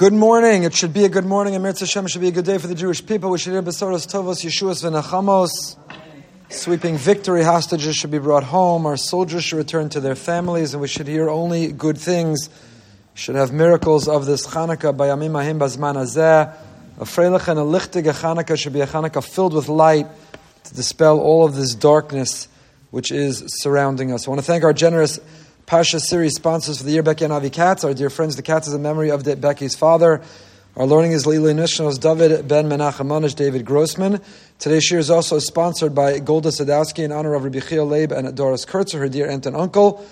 Good morning. It should be a good morning. Amir Hashem should be a good day for the Jewish people. We should hear Besoros Tovos Yeshuas V'Nachamos. Sweeping victory hostages should be brought home. Our soldiers should return to their families, and we should hear only good things. Should have miracles of this Chanukah by Amim Ahim Bazman Azeh. A freilich and a lichtige Chanukah should be a Chanukah filled with light to dispel all of this darkness which is surrounding us. I want to thank our generous Parsha series sponsors for the year, Becky and Avi Katz. Our dear friends, the Katz is a memory of Becky's father. Our learning is Lili Nishnos, David Ben Menachem Manish, David Grossman. Today's year is also sponsored by Golda Sadowski in honor of Rabbi Chiel Leib and Doris Kurtzer, her dear aunt and uncle.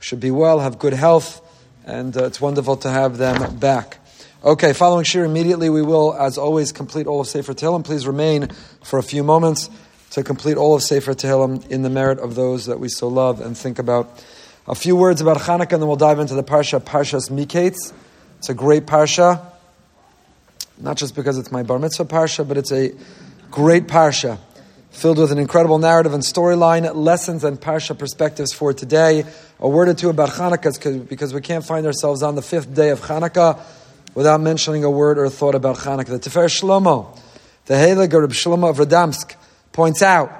Should be well, have good health, and uh, it's wonderful to have them back. Okay, following Shir immediately, we will, as always, complete all of Sefer Tehillim. Please remain for a few moments to complete all of Sefer Tehillim in the merit of those that we so love and think about. A few words about Hanukkah, and then we'll dive into the parsha, Parshas Miketz. It's a great parsha, not just because it's my bar mitzvah parsha, but it's a great parsha filled with an incredible narrative and storyline, lessons and parsha perspectives for today. A word or two about Hanukkah, because we can't find ourselves on the fifth day of Hanukkah without mentioning a word or a thought about Hanukkah. The Tifer Shlomo, the Heilig Reb Shlomo of Radomsk, points out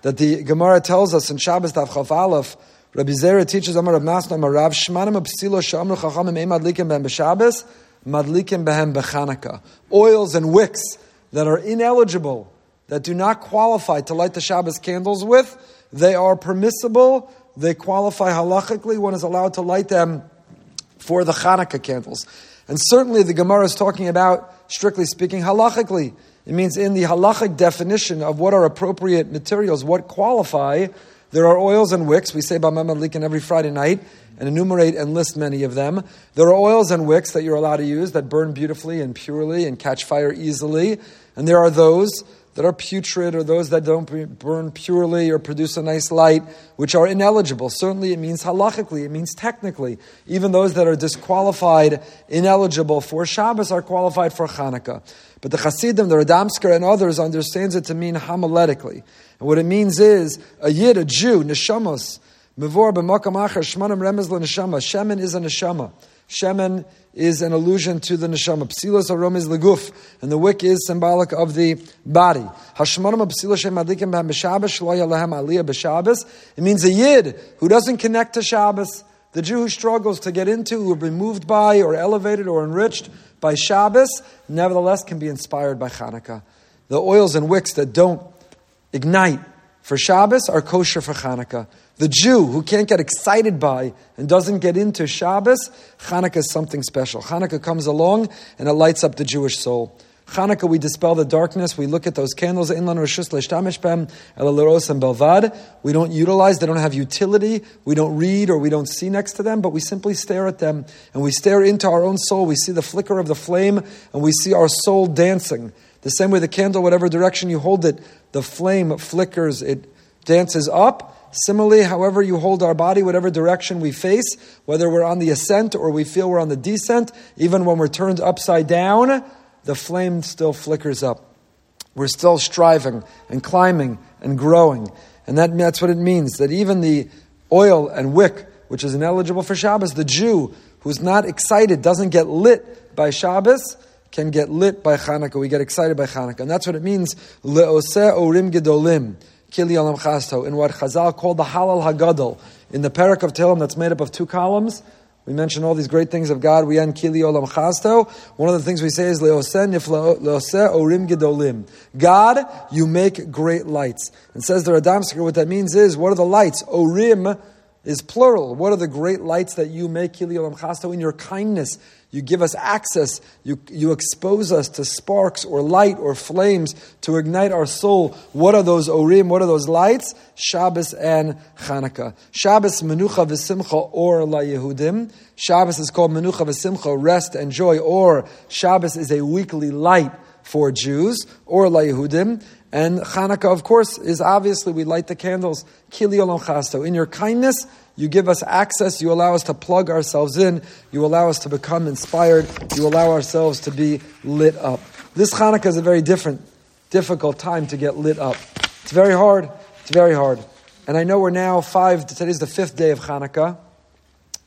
that the Gemara tells us in Shabbos Daf Chaf Aleph Rabbi Zera teaches Amar Rav Masna Amar Rav Shmanim Absilo Shamru Chachamim Ein Madlikim Behem B'Shabbos Madlikim Behem B'Chanukah Oils and wicks that are ineligible, that do not qualify to light the Shabbos candles with, they are permissible, they qualify halachically, one is allowed to light them for the Chanukah candles. And certainly the Gemara is talking about, strictly speaking, halachically. It means in the halachic definition of what are appropriate materials, what qualify, there are oils and wicks. We say Bamam Likin every Friday night and enumerate and list many of them. There are oils and wicks that you're allowed to use that burn beautifully and purely and catch fire easily. And there are those that are putrid or those that don't burn purely or produce a nice light, which are ineligible. Certainly it means halachically, it means technically. Even those that are disqualified, ineligible for Shabbos are qualified for Hanukkah. But the Hasidim, the Radomsker, and others understands it to mean homiletically. And what it means is a yid, a Jew, neshamos, mevor b'makam acher, shmanim remez neshama. Shemen is a neshama. Shemen is an allusion to the neshama. Psilos arom is leguf, and the wick is symbolic of the body. Hashmanim psilos shem adlikim b'hem b'shabbos, shlo yalehem aliyah. It means a yid who doesn't connect to Shabbos, the Jew who struggles to get into, who will be moved by, or elevated, or enriched by Shabbos, nevertheless can be inspired by Hanukkah. The oils and wicks that don't ignite for Shabbos are kosher for Hanukkah. The Jew who can't get excited by and doesn't get into Shabbos, Hanukkah is something special. Hanukkah comes along and it lights up the Jewish soul. Hanukkah, we dispel the darkness. We look at those candles. Inlan Rishus Leshtamish Elaros and Belvad. We don't utilize, they don't have utility. We don't read or we don't see next to them, but we simply stare at them and we stare into our own soul. We see the flicker of the flame and we see our soul dancing. The same way the candle, whatever direction you hold it, the flame flickers, it dances up. Similarly, however you hold our body, whatever direction we face, whether we're on the ascent or we feel we're on the descent, even when we're turned upside down, the flame still flickers up. We're still striving and climbing and growing. And that, that's what it means that even the oil and wick, which is ineligible for Shabbos, the Jew who's not excited, doesn't get lit by Shabbos, can get lit by Hanukkah. We get excited by Hanukkah. And that's what it means, le'oseh orim gedolim, kili chasto, in what Chazal called the halal hagadol. In the parak of Tehillim that's made up of two columns, we mention all these great things of God. We end kili olam chasto. One of the things we say is le'oseh le'oseh orim gedolim. God, you make great lights. And says the Radomsker, what that means is, what are the lights? Orim is plural. What are the great lights that you make, Kili Olam Chasto, in your kindness? You give us access. You, you expose us to sparks or light or flames to ignite our soul. What are those orim? What are those lights? Shabbos and Chanukah. Shabbos, Menucha v'Simcha, or La Yehudim. Shabbos is called Menucha v'Simcha, rest and joy, or Shabbos is a weekly light for Jews, or La Yehudim. And Hanukkah, of course, is obviously we light the candles. Kili chasto. In your kindness, you give us access. You allow us to plug ourselves in. You allow us to become inspired. You allow ourselves to be lit up. This Hanukkah is a very different, difficult time to get lit up. It's very hard. It's very hard. And I know we're now five, today's the fifth day of Hanukkah.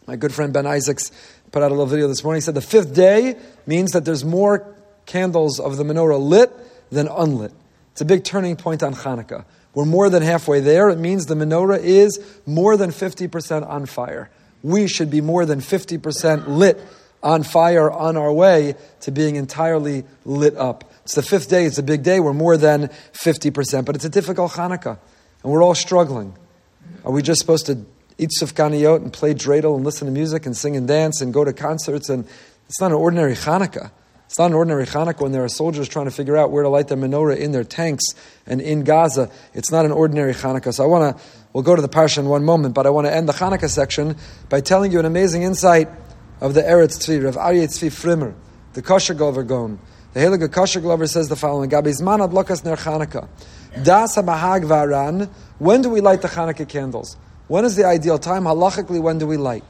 My good friend Ben Isaacs put out a little video this morning. He said the fifth day means that there's more candles of the menorah lit than unlit. It's a big turning point on Hanukkah. We're more than halfway there. It means the menorah is more than 50% on fire. We should be more than 50% lit on fire on our way to being entirely lit up. It's the fifth day, it's a big day, we're more than 50%, but it's a difficult Hanukkah, and we're all struggling. Are we just supposed to eat sufganiyot and play dreidel and listen to music and sing and dance and go to concerts? And it's not an ordinary Hanukkah. It's not an ordinary Hanukkah when there are soldiers trying to figure out where to light their menorah in their tanks and in Gaza. It's not an ordinary Hanukkah. So I want to, we'll go to the parsha in one moment, but I want to end the Hanukkah section by telling you an amazing insight of the Eretz Tzvi, of Aryeh Tzvi Frimer, the Koziglover Gon. The Heilige Koziglover says the following: Gabizman ad lokas ner Chanukah. Das habahag varan. When do we light the Chanukah candles? When is the ideal time? Halachically, when do we light?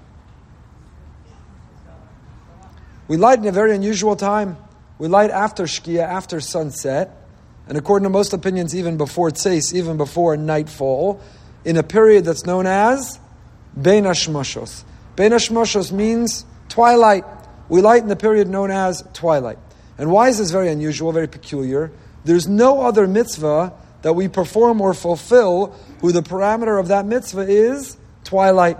We light in a very unusual time. We light after Shkia, after sunset, and according to most opinions, even before Tzeis, even before nightfall, in a period that's known as. Bein Hashmashos means twilight. We light in the period known as twilight. And why is this very unusual, very peculiar? There's no other mitzvah that we perform or fulfill who the parameter of that mitzvah is twilight.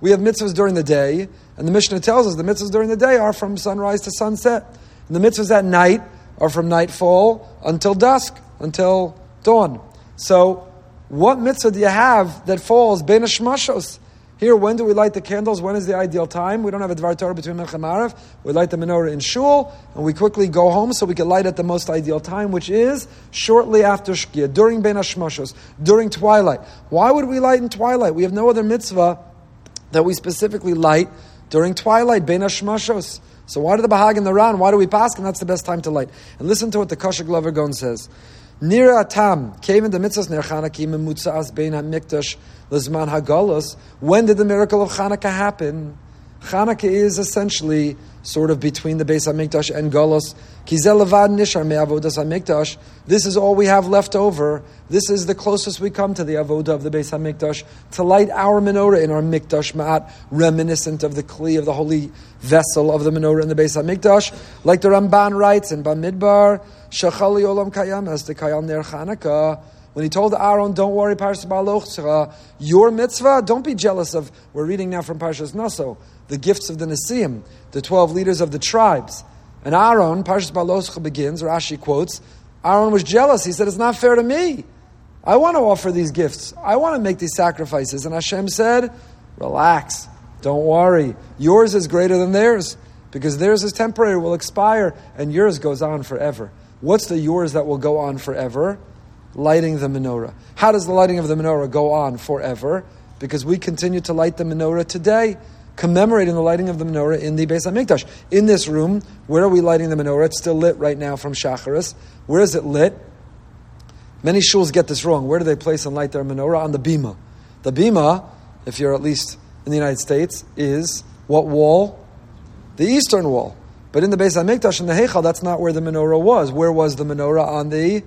We have mitzvahs during the day, and the Mishnah tells us the mitzvahs during the day are from sunrise to sunset. And the mitzvahs at night are from nightfall until dusk, until dawn. So, what mitzvah do you have that falls ben shmashos? Here, when do we light the candles? When is the ideal time? We don't have a Dvar Torah between Mincha and. We light the menorah in Shul, and we quickly go home so we can light at the most ideal time, which is shortly after Shkia, during Ben Hashmashos, during twilight. Why would we light in twilight? We have no other mitzvah that we specifically light during twilight, Ben Hashmashos. So why do the Bahag and the Ran, why do we pass? And that's the best time to light. And listen to what the Koziglover Gon says. Nira Atam came in the mitzvahs ner Chanukah mutzas bein hamikdash lezman hagalos. When did the miracle of Chanukah happen? Chanukah is essentially sort of between the Beis Hamikdash and Golos. Kizelevad nishar me'avodas Hamikdash. This is all we have left over. This is the closest we come to the avodah of the Beis Hamikdash to light our menorah in our Mikdash Ma'at, reminiscent of the kli of the holy vessel of the menorah in the Beis Hamikdash, like the Ramban writes in Bamidbar. Shachali olam kayam as the kayam ner Chanukah. When he told Aaron, "Don't worry, Parshas Beha'aloscha, your mitzvah. Don't be jealous of." We're reading now from Parshas Naso, the gifts of the Nesiim, the twelve leaders of the tribes. And Aaron, Parshas Beha'aloscha begins. Rashi quotes, Aaron was jealous. He said, "It's not fair to me. I want to offer these gifts. I want to make these sacrifices." And Hashem said, "Relax. Don't worry. Yours is greater than theirs." Because theirs is temporary, will expire, and yours goes on forever. What's the yours that will go on forever? Lighting the menorah. How does the lighting of the menorah go on forever? Because we continue to light the menorah today, commemorating the lighting of the menorah in the Beis Hamikdash. In this room, where are we lighting the menorah? It's still lit right now from Shacharis. Where is it lit? Many shuls get this wrong. Where do they place and light their menorah? On the bima. The bima, if you're at least in the United States, is what wall? The eastern wall. But in the Beis Hamikdash in the Heichal, that's not where the menorah was. Where was the menorah on the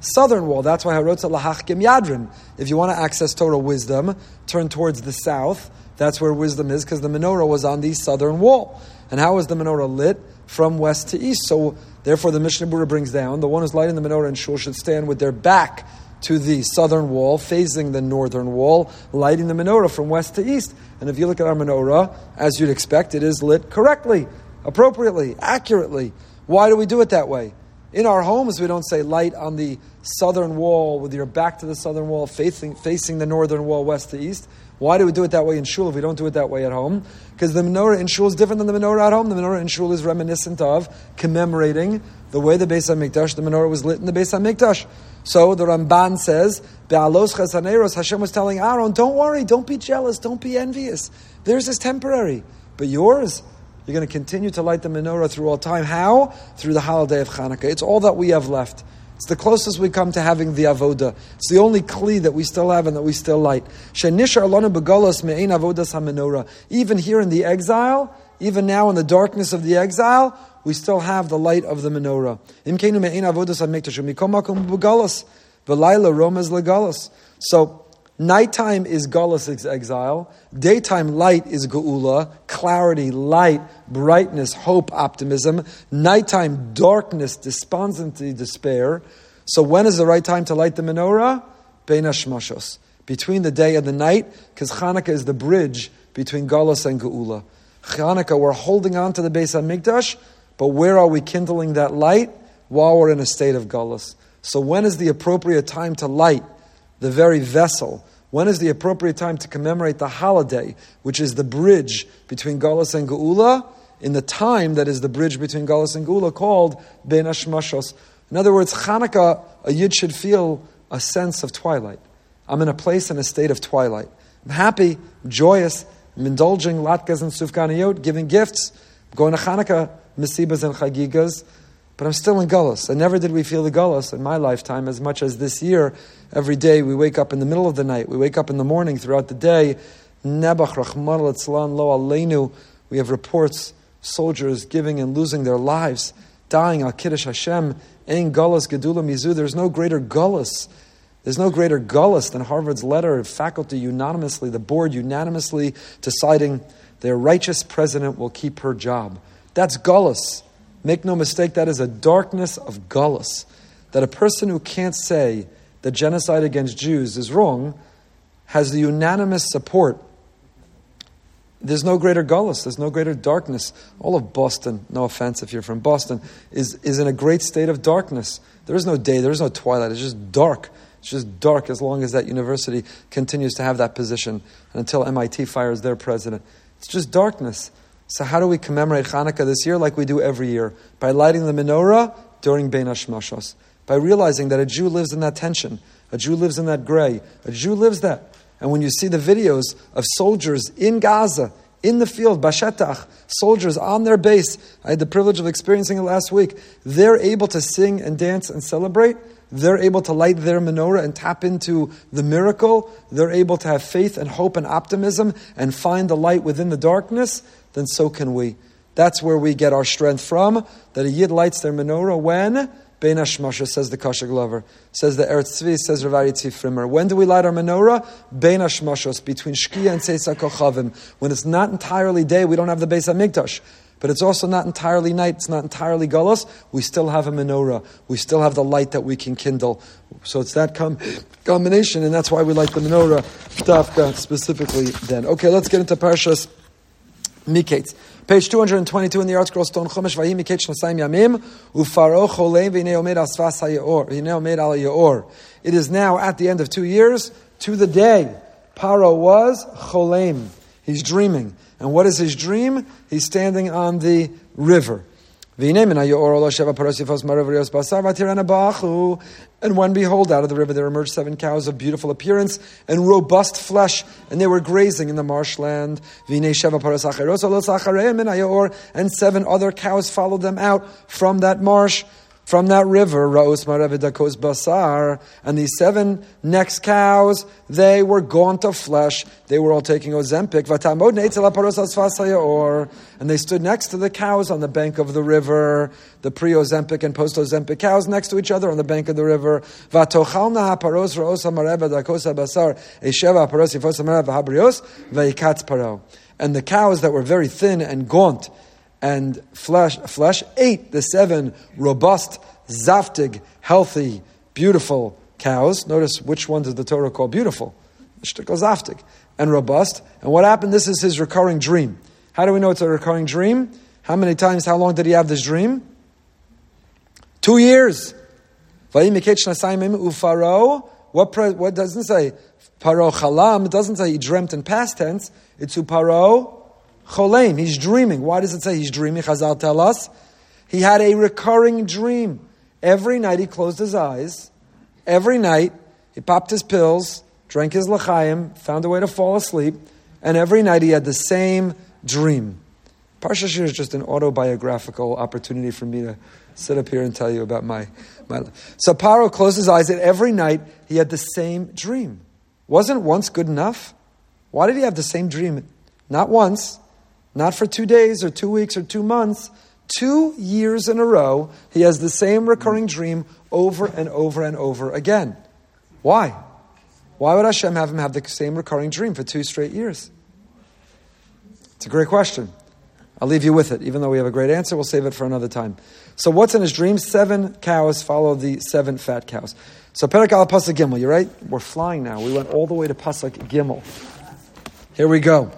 southern wall? That's why Harotza Lahachkim Yadrin. If you want to access Torah wisdom, turn towards the south. That's where wisdom is, because the menorah was on the southern wall. And how was the menorah lit? From west to east. So therefore, the Mishnah Berurah brings down the one who's lighting the menorah in shul should stand with their back to the southern wall, facing the northern wall, lighting the menorah from west to east. And if you look at our menorah, as you'd expect, it is lit correctly appropriately, accurately. Why do we do it that way? In our homes, we don't say light on the southern wall with your back to the southern wall, facing, facing the northern wall, west to east. Why do we do it that way in shul if we don't do it that way at home? Because the menorah in shul is different than the menorah at home. The menorah in shul is reminiscent of commemorating the way the Beis Hamikdash, the menorah was lit in the Beis Hamikdash. So the Ramban says, Be'alos chasaneros, Hashem was telling Aaron, don't worry, don't be jealous, don't be envious. Theirs is temporary, but yours, you're going to continue to light the menorah through all time. How? Through the holiday of Hanukkah. It's all that we have left. It's the closest we come to having the avoda. It's the only kli that we still have and that we still light. Even here in the exile, even now in the darkness of the exile, we still have the light of the menorah. So Nighttime is Gullus exile. Daytime light is Geula, clarity, light, brightness, hope, optimism. Nighttime darkness, despondency, despair. So when is the right time to light the menorah? Between the day and the night, because Hanukkah is the bridge between Gullus and Geula. Hanukkah, we're holding on to the Beis HaMikdash, but where are we kindling that light? While we're in a state of Gullus. So when is the appropriate time to light the very vessel when is the appropriate time to commemorate the holiday, which is the bridge between Galus and Geula, in the time that is the bridge between Galus and Geula called Ben Ashmashos? In other words, Hanukkah, a Yid should feel a sense of twilight. I'm in a place in a state of twilight. I'm happy, I'm joyous, I'm indulging latkes and sufganiyot, giving gifts, I'm going to Hanukkah, misibas and chagigas, but I'm still in Gullus. And never did we feel the Gullus in my lifetime as much as this year. Every day we wake up in the middle of the night, we wake up in the morning throughout the day. Lo Aleinu. We have reports, soldiers giving and losing their lives, dying al Kiddush Hashem, Ein Gullus Gedula Mizu. There's no greater Gullus. There's no greater gullus than Harvard's letter, of faculty unanimously, the board unanimously deciding their righteous president will keep her job. That's gullus. Make no mistake, that is a darkness of gullus. That a person who can't say that genocide against Jews is wrong has the unanimous support. There's no greater gullus, there's no greater darkness. All of Boston, no offense if you're from Boston, is, is in a great state of darkness. There is no day, there is no twilight, it's just dark. It's just dark as long as that university continues to have that position and until MIT fires their president. It's just darkness. So, how do we commemorate Hanukkah this year like we do every year? By lighting the menorah during Bein Hashmashos. By realizing that a Jew lives in that tension, a Jew lives in that gray, a Jew lives that. And when you see the videos of soldiers in Gaza, in the field, Bashetach, soldiers on their base, I had the privilege of experiencing it last week, they're able to sing and dance and celebrate. They're able to light their menorah and tap into the miracle. They're able to have faith and hope and optimism and find the light within the darkness then so can we. That's where we get our strength from. That a yid lights their menorah when Bein Hashmasha says the Kashag Glover, says the Eretz Tzvi, says Rav Tzifrimer. When do we light our menorah? Bein Hashmashos, between Shkia and Seisa Kochavim. When it's not entirely day, we don't have the Beis HaMikdash. But it's also not entirely night, it's not entirely gullus. We still have a menorah. We still have the light that we can kindle. So it's that com- combination, and that's why we light the menorah, specifically then. Okay, let's get into Parshas Miketz. Page 222 in the ArtScroll Stone Chumash Vayim Miketz Shnasaim Yamim Ufaro Choleim V'nei Omed Asfas HaYeor V'nei Omed Al Yeor It is now at the end of two years to the day Paro was Choleim. He's dreaming. And what is his dream? He's standing on the river. And when behold, out of the river there emerged seven cows of beautiful appearance and robust flesh, and they were grazing in the marshland. And seven other cows followed them out from that marsh from that river, Raos Maravidakos Basar, and these seven next cows, they were gaunt of flesh. They were all taking Ozempic. And they stood next to the cows on the bank of the river, the pre Ozempic and post Ozempic cows next to each other on the bank of the river. And the cows that were very thin and gaunt, and flesh, flesh ate the seven robust, zaftig, healthy, beautiful cows. Notice which ones does the Torah call beautiful? Zaftig and robust. And what happened? This is his recurring dream. How do we know it's a recurring dream? How many times, how long did he have this dream? Two years. What, what doesn't say? Paro chalam. It doesn't say he dreamt in past tense. It's uparo Choleim, he's dreaming. Why does it say he's dreaming? Chazal tell us. He had a recurring dream. Every night he closed his eyes. Every night he popped his pills, drank his l'chaim, found a way to fall asleep, and every night he had the same dream. Parsha Shiur is just an autobiographical opportunity for me to sit up here and tell you about my, my life. So Paro closed his eyes, and every night he had the same dream. Wasn't once good enough? Why did he have the same dream? Not once, not for two days or two weeks or two months. Two years in a row, he has the same recurring dream over and over and over again. Why? Why would Hashem have him have the same recurring dream for two straight years? It's a great question. I'll leave you with it. Even though we have a great answer, we'll save it for another time. So, what's in his dream? Seven cows follow the seven fat cows. So, Perak al Pasuk Gimel, you're right? We're flying now. We went all the way to Pasuk Gimel. Here we go.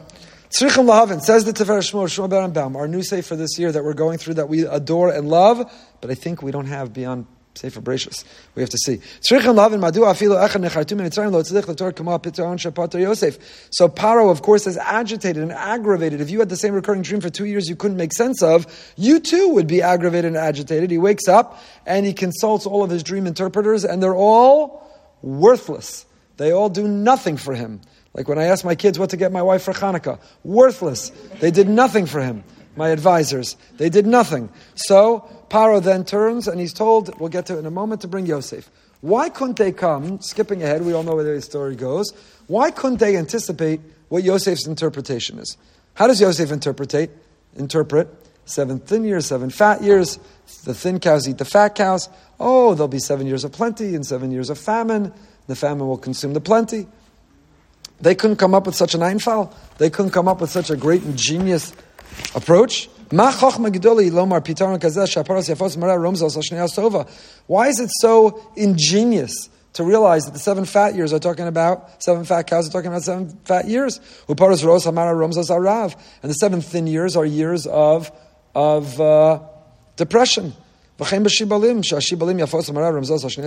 Tzrichim Lahavin says the Tefer Shmuel Shmuel Baum, our new say for this year that we're going through that we adore and love, but I think we don't have beyond Sefer Bereshis. We have to see. Srichlaven, Madhu Afilo Achni Khartoum and Trans, Kama, Pittaon Shapata Yosef. So Paro, of course, is agitated and aggravated. If you had the same recurring dream for two years you couldn't make sense of, you too would be aggravated and agitated. He wakes up and he consults all of his dream interpreters, and they're all worthless. They all do nothing for him. Like when I asked my kids what to get my wife for Hanukkah, worthless. They did nothing for him. My advisors, they did nothing. So Paro then turns and he's told, we'll get to in a moment, to bring Yosef. Why couldn't they come, skipping ahead, we all know where the story goes, why couldn't they anticipate what Yosef's interpretation is? How does Yosef interpret? Interpret seven thin years, seven fat years. The thin cows eat the fat cows. Oh, there'll be seven years of plenty and seven years of famine. The famine will consume the plenty. They couldn't come up with such an einfall. They couldn't come up with such a great and genius approach. Why is it so ingenious to realize that the seven fat years are talking about, seven fat cows are talking about seven fat years? And the seven thin years are years of, of uh, depression. And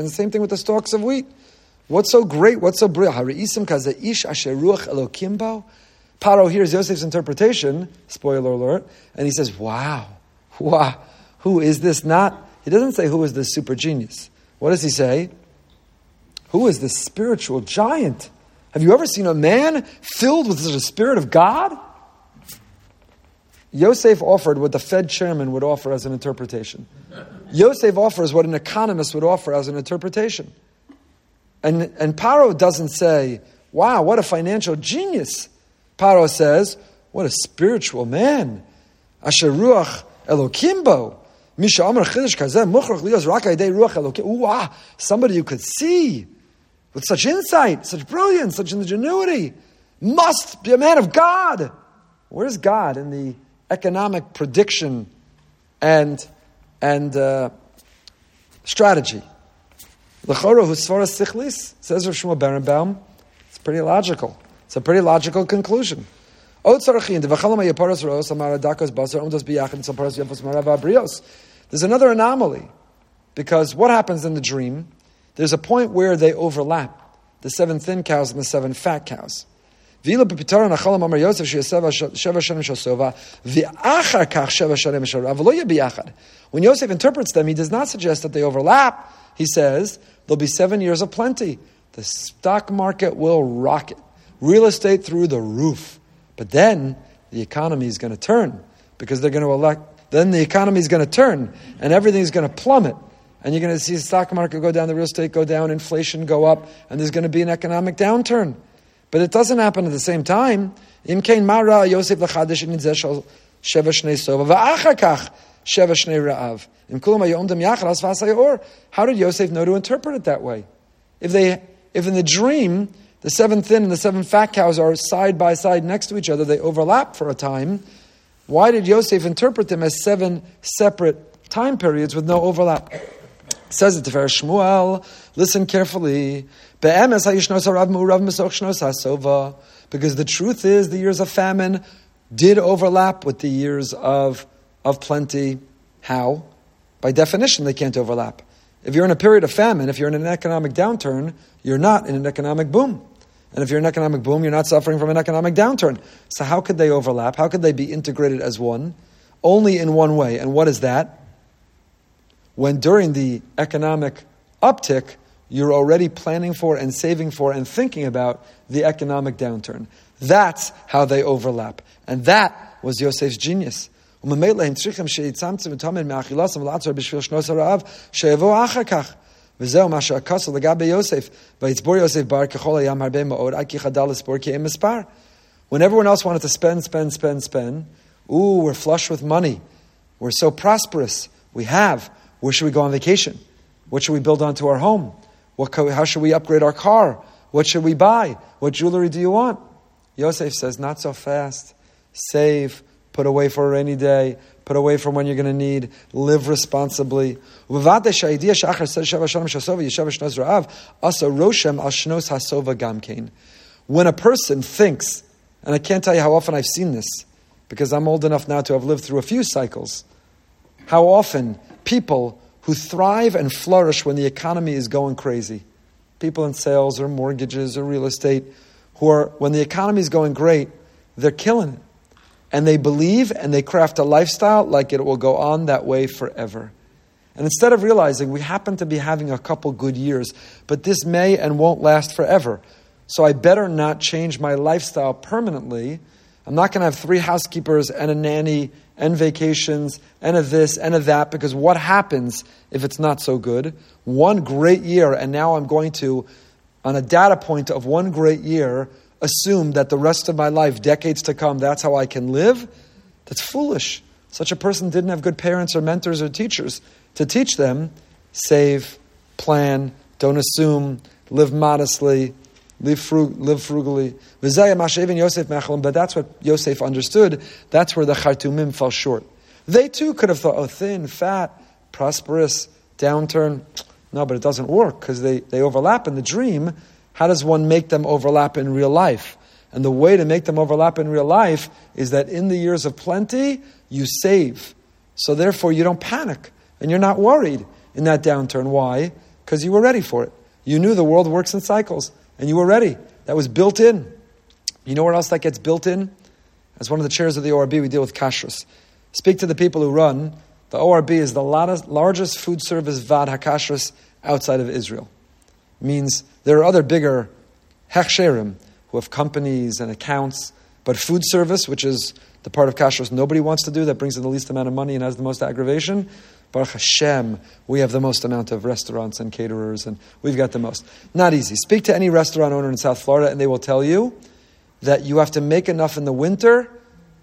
the same thing with the stalks of wheat. What's so great? What's so brilliant? Paro hears Yosef's interpretation, spoiler alert, and he says, Wow, wow, who is this not? He doesn't say, Who is this super genius? What does he say? Who is this spiritual giant? Have you ever seen a man filled with a spirit of God? Yosef offered what the Fed chairman would offer as an interpretation. Yosef offers what an economist would offer as an interpretation. And, and Paro doesn't say, wow, what a financial genius. Paro says, what a spiritual man. Asher ruach elokimbo. Misha chidish kazeh muchrach lios raka ruach elokim. Ooh, ah, somebody you could see with such insight, such brilliance, such ingenuity, must be a man of God. Where's God in the economic prediction and, and uh, strategy? L'choro husfara sichlis, says Rav Shmuel Berenbaum. It's pretty logical. It's a pretty logical conclusion. Um there's another anomaly, because what happens in the dream? There's a point where they overlap, the seven thin cows and the seven fat cows. When Yosef interprets them, he does not suggest that they overlap. He says there'll be seven years of plenty. The stock market will rocket. Real estate through the roof. But then the economy is going to turn because they're going to elect. Then the economy is going to turn and everything's going to plummet. And you're going to see the stock market go down, the real estate go down, inflation go up, and there's going to be an economic downturn. But it doesn't happen at the same time. Sheva shnei ra'av. How did Yosef know to interpret it that way? If they, if in the dream the seven thin and the seven fat cows are side by side next to each other, they overlap for a time. Why did Yosef interpret them as seven separate time periods with no overlap? says it to Shmuel, listen carefully. Because the truth is, the years of famine did overlap with the years of, of plenty. How? By definition, they can't overlap. If you're in a period of famine, if you're in an economic downturn, you're not in an economic boom. And if you're in an economic boom, you're not suffering from an economic downturn. So how could they overlap? How could they be integrated as one? Only in one way. And what is that? when during the economic uptick, you're already planning for and saving for and thinking about the economic downturn. That's how they overlap. And that was Yosef's genius. When everyone else wanted to spend, spend, spend, spend, ooh, we're flush with money. We're so prosperous. We have. Where should we go on vacation? What should we build onto our home? What, how should we upgrade our car? What should we buy? What jewelry do you want? Yosef says, Not so fast. Save, put away for a rainy day, put away from when you're going to need, live responsibly. When a person thinks, and I can't tell you how often I've seen this, because I'm old enough now to have lived through a few cycles, how often people who thrive and flourish when the economy is going crazy, people in sales or mortgages or real estate, who are, when the economy is going great, they're killing it. And they believe and they craft a lifestyle like it will go on that way forever. And instead of realizing we happen to be having a couple good years, but this may and won't last forever. So I better not change my lifestyle permanently. I'm not going to have three housekeepers and a nanny and vacations and a this and a that because what happens if it's not so good? One great year, and now I'm going to on a data point of one great year, assume that the rest of my life, decades to come, that's how I can live, that's foolish. Such a person didn't have good parents or mentors or teachers to teach them save, plan, don't assume, live modestly, live, frug- live frugally. But that's what Yosef understood. That's where the Khartoumim fell short. They too could have thought, oh, thin, fat, prosperous, downturn. No, but it doesn't work because they, they overlap in the dream. How does one make them overlap in real life? And the way to make them overlap in real life is that in the years of plenty, you save. So therefore, you don't panic and you're not worried in that downturn. Why? Because you were ready for it. You knew the world works in cycles and you were ready. That was built in. You know where else that gets built in? As one of the chairs of the ORB, we deal with kashrus. Speak to the people who run the ORB is the largest food service vad hakashrus outside of Israel. Means there are other bigger hechsherim who have companies and accounts, but food service, which is the part of kashrus nobody wants to do, that brings in the least amount of money and has the most aggravation. Baruch Hashem, we have the most amount of restaurants and caterers, and we've got the most. Not easy. Speak to any restaurant owner in South Florida, and they will tell you that you have to make enough in the winter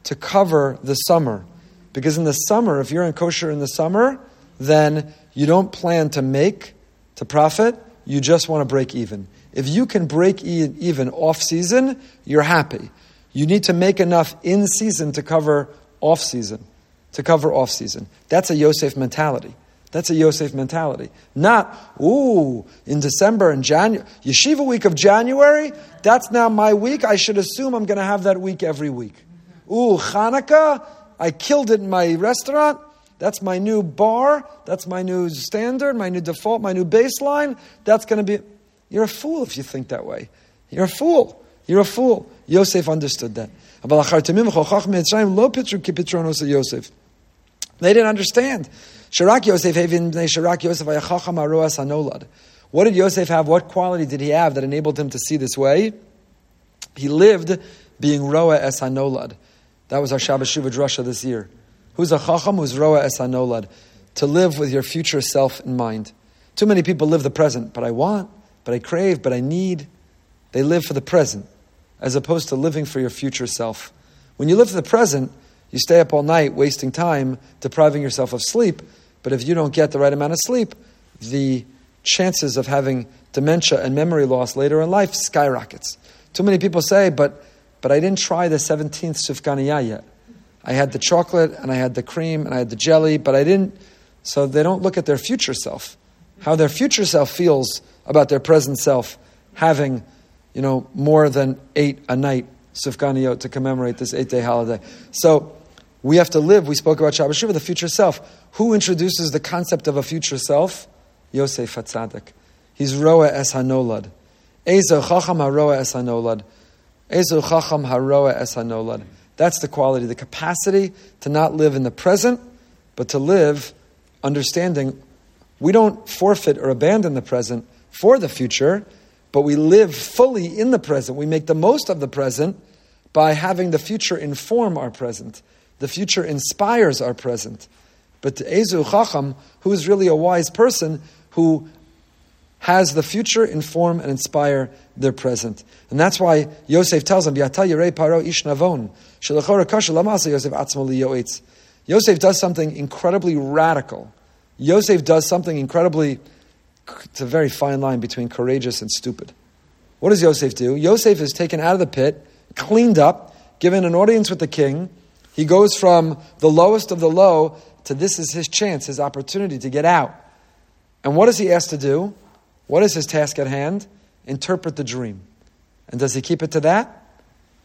to cover the summer. Because in the summer, if you're in kosher in the summer, then you don't plan to make, to profit, you just want to break even. If you can break even off season, you're happy. You need to make enough in season to cover off season, to cover off season. That's a Yosef mentality. That's a Yosef mentality. Not, ooh, in December and January, Yeshiva week of January, that's now my week. I should assume I'm going to have that week every week. Ooh, Hanukkah, I killed it in my restaurant. That's my new bar. That's my new standard, my new default, my new baseline. That's going to be. You're a fool if you think that way. You're a fool. You're a fool. Yosef understood that. They didn't understand. Yosef What did Yosef have? What quality did he have that enabled him to see this way? He lived being Roa es Hanolad. That was our Shabbos Shuvah Drasha this year. Who's a Chacham? Who's Roa Esanolad? To live with your future self in mind. Too many people live the present, but I want, but I crave, but I need. They live for the present, as opposed to living for your future self. When you live for the present, you stay up all night wasting time, depriving yourself of sleep. But if you don't get the right amount of sleep, the chances of having dementia and memory loss later in life skyrockets. Too many people say, but but I didn't try the 17th sufganiya yet. I had the chocolate and I had the cream and I had the jelly, but I didn't. So they don't look at their future self, how their future self feels about their present self having, you know, more than eight a night sufganiyot to commemorate this eight-day holiday. So we have to live. We spoke about Shabbat Shiva, the future self. Who introduces the concept of a future self? Yosef Hatzadik. He's Roa es Hanolad. Ezo Chacham HaRoa es Hanolad. Ezu chacham haroa es hanolad. That's the quality, the capacity to not live in the present, but to live understanding we don't forfeit or abandon the present for the future, but we live fully in the present. We make the most of the present by having the future inform our present. The future inspires our present. But to Ezu Chacham, who is really a wise person, who has the future inform and inspire their present. And that's why Yosef tells them, paro. Yosef does something incredibly radical. Yosef does something incredibly, it's a very fine line between courageous and stupid. What does Yosef do? Yosef is taken out of the pit, cleaned up, given an audience with the king. He goes from the lowest of the low to this is his chance, his opportunity to get out. And what is he asked to do? What is his task at hand? Interpret the dream. And does he keep it to that?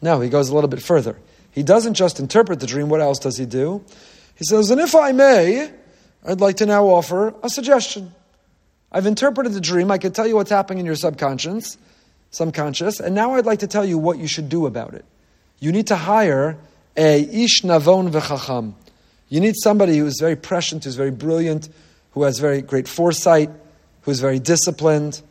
No, he goes a little bit further. He doesn't just interpret the dream, what else does he do? He says, And if I may, I'd like to now offer a suggestion. I've interpreted the dream. I can tell you what's happening in your subconscious, subconscious, and now I'd like to tell you what you should do about it. You need to hire a ish navon v'chacham. You need somebody who is very prescient, who's very brilliant, who has very great foresight, who is very disciplined.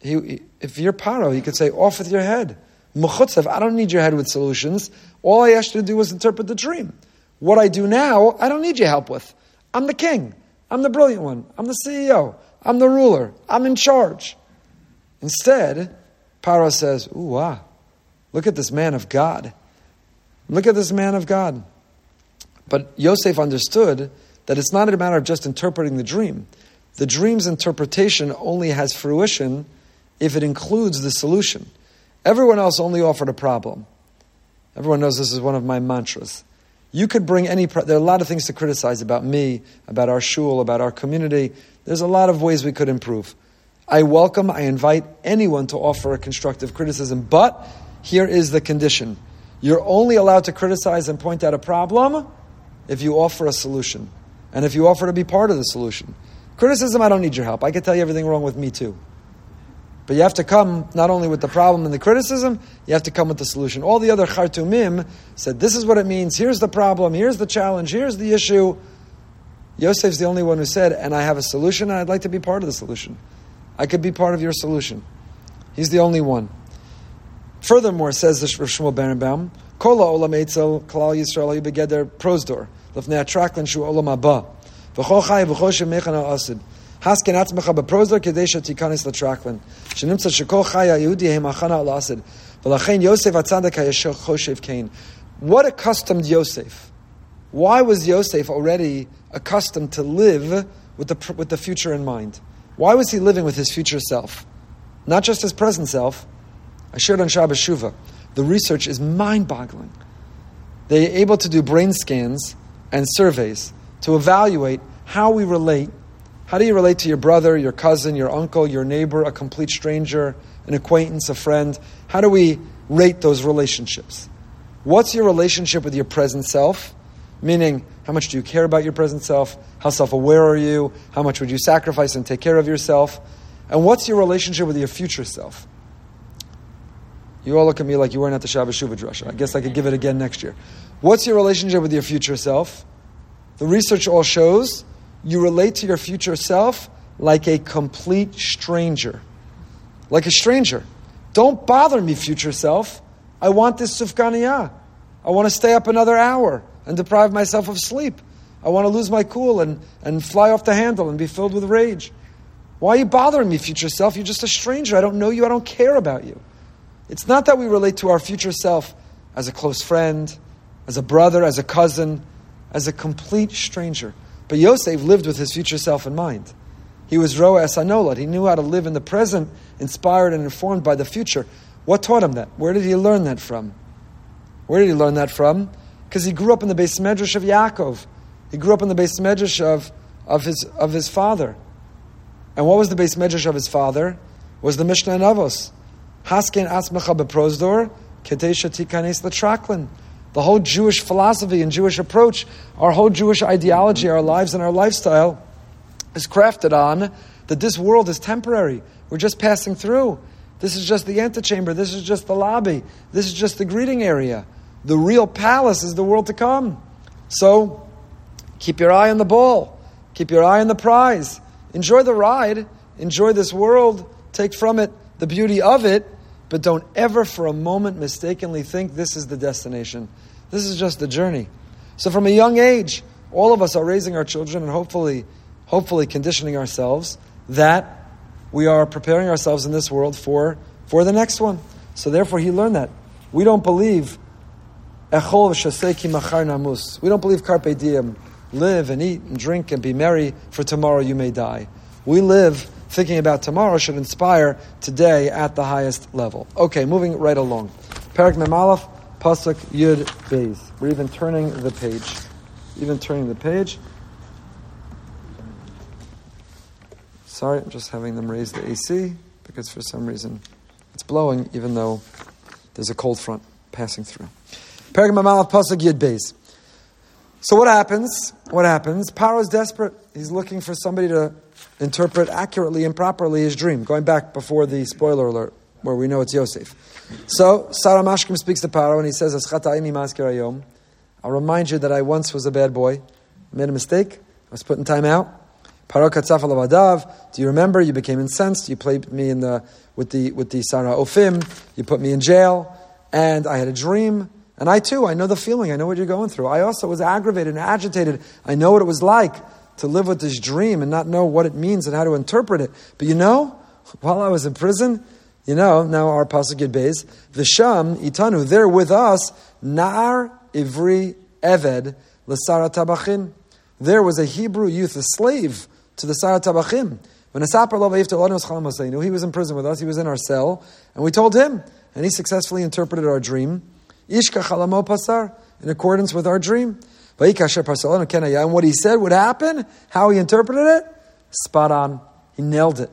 He, if you're Paro, he could say, off with your head. Mechutzev, I don't need your head with solutions. All I asked you to do was interpret the dream. What I do now, I don't need your help with. I'm the king. I'm the brilliant one. I'm the CEO. I'm the ruler. I'm in charge. Instead, Paro says, Ooh, ah, look at this man of God. Look at this man of God. But Yosef understood that it's not a matter of just interpreting the dream. The dream's interpretation only has fruition if it includes the solution. Everyone else only offered a problem. Everyone knows this is one of my mantras. You could bring any, there are a lot of things to criticize about me, about our shul, about our community. There's a lot of ways we could improve. I welcome, I invite anyone to offer a constructive criticism, but here is the condition. You're only allowed to criticize and point out a problem if you offer a solution, and if you offer to be part of the solution. Criticism, I don't need your help. I can tell you everything wrong with me too. But you have to come not only with the problem and the criticism, you have to come with the solution. All the other Khartoumim said, This is what it means, here's the problem, here's the challenge, here's the issue. Yosef's the only one who said, And I have a solution, and I'd like to be part of the solution. I could be part of your solution. He's the only one. Furthermore, says the Shmuel Berenbaum, Kola olam etzel klal Yisrael begeder prosdor lefnei atraklan shu olam haba v'chol chay v'chol shemechan asid atzmecha beprosdor kedei shetikanis latraklan shenimtza shekol chaya Yehudi hem achana al v'lachein Yosef kain what accustomed Yosef? Why was Yosef already accustomed to live with the, with the future in mind? Why was he living with his future self? Not just his present self. I shared on Shabbos Shuvah the research is mind boggling. They're able to do brain scans and surveys to evaluate how we relate. How do you relate to your brother, your cousin, your uncle, your neighbor, a complete stranger, an acquaintance, a friend? How do we rate those relationships? What's your relationship with your present self? Meaning, how much do you care about your present self? How self aware are you? How much would you sacrifice and take care of yourself? And what's your relationship with your future self? You all look at me like you weren't at the Shabbos Shuvah Drasha. I guess I could give it again next year. What's your relationship with your future self? The research all shows you relate to your future self like a complete stranger. Like a stranger. Don't bother me, future self. I want this sufganiyah. I want to stay up another hour and deprive myself of sleep. I want to lose my cool and, and fly off the handle and be filled with rage. Why are you bothering me, future self? You're just a stranger. I don't know you. I don't care about you. It's not that we relate to our future self as a close friend, as a brother, as a cousin, as a complete stranger. But Yosef lived with his future self in mind. He was Roa Esanolat. He knew how to live in the present, inspired and informed by the future. What taught him that? Where did he learn that from? Where did he learn that from? Because he grew up in the beis medrash of Yaakov. He grew up in the beis medrash of, of, his, of his father. And what was the beis medrash of his father? Was the Mishnah and Avos. Hasken asmecha beprosdor, kedesha tikanes latraklin. The whole Jewish philosophy and Jewish approach, our whole Jewish ideology, our lives and our lifestyle is crafted on that this world is temporary. We're just passing through. This is just the antechamber. This is just the lobby. This is just the greeting area. The real palace is the world to come. So keep your eye on the ball. Keep your eye on the prize. Enjoy the ride. Enjoy this world. Take from it the beauty of it, but don't ever for a moment mistakenly think this is the destination. This is just the journey. So from a young age, all of us are raising our children and hopefully, hopefully conditioning ourselves that we are preparing ourselves in this world for, for the next one. So therefore he learned that. We don't believe we don't believe carpe diem. Live and eat and drink and be merry, for tomorrow you may die. We live thinking about tomorrow should inspire today at the highest level. Okay, moving right along. Perak Mem Aleph, Pasuk Yud Beis. We're even turning the page. Even turning the page. Sorry, I'm just having them raise the AC because for some reason it's blowing, even though there's a cold front passing through. Perak Mem Aleph, Pasuk Yud Beis. So what happens? What happens? Paro is desperate. He's looking for somebody to interpret accurately and properly his dream. Going back before the spoiler alert, where we know it's Yosef. So Sarah Mashkim speaks to Paro and he says, I'll remind you that I once was a bad boy. I made a mistake. I was put in time out. Paro katzaf Do you remember? You became incensed. You played me in the with the with the Sarah Ofim. You put me in jail, and I had a dream. And I too, I know the feeling. I know what you're going through. I also was aggravated and agitated. I know what it was like to live with this dream and not know what it means and how to interpret it. But you know, while I was in prison, you know, now our pasuk Yud Beis, Visham itanu, there with us, Nar Ivri Eved L'Sara Tabachin. There was a Hebrew youth, a slave to the Sara Tabachim. When he was in prison with us, he was in our cell, and we told him, and he successfully interpreted our dream. Ishka chalamo pasar, in accordance with our dream. And what he said would happen, how he interpreted it, spot on. He nailed it.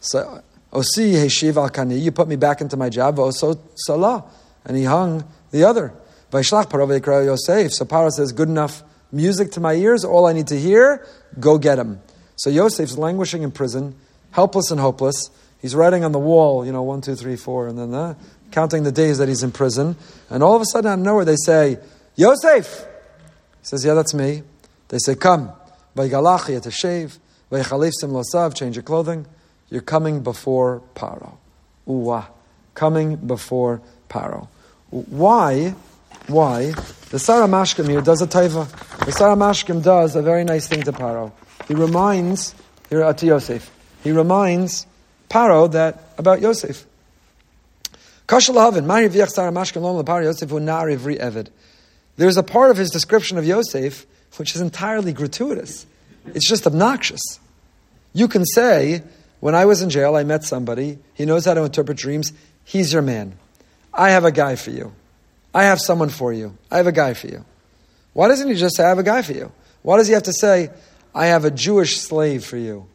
So, Osi heshiv al kani, you put me back into my job, Oso salah. And he hung the other. Vaishlach paro Yosef. So Paro says, good enough music to my ears, all I need to hear, go get him. So Yosef's languishing in prison, helpless and hopeless. He's writing on the wall, you know, one, two, three, four, and then uh, counting the days that he's in prison. And all of a sudden, out of nowhere, they say, Yosef! He says, Yeah, that's me. They say, Come. Vaygalachi, you to shave. Vaychalifsim losav, change your clothing. You're coming before Paro. Uwa. Coming before Paro. Why? Why? The Sarah Mashkim here does a taiva. The Sarah Mashkim does a very nice thing to Paro. He reminds, here uh, at Yosef, he reminds Paro that about Yosef. There's a part of his description of Yosef which is entirely gratuitous. It's just obnoxious. You can say, when I was in jail, I met somebody, he knows how to interpret dreams, he's your man. I have a guy for you. I have someone for you. I have a guy for you. Why doesn't he just say, I have a guy for you? Why does he have to say, I have a Jewish slave for you?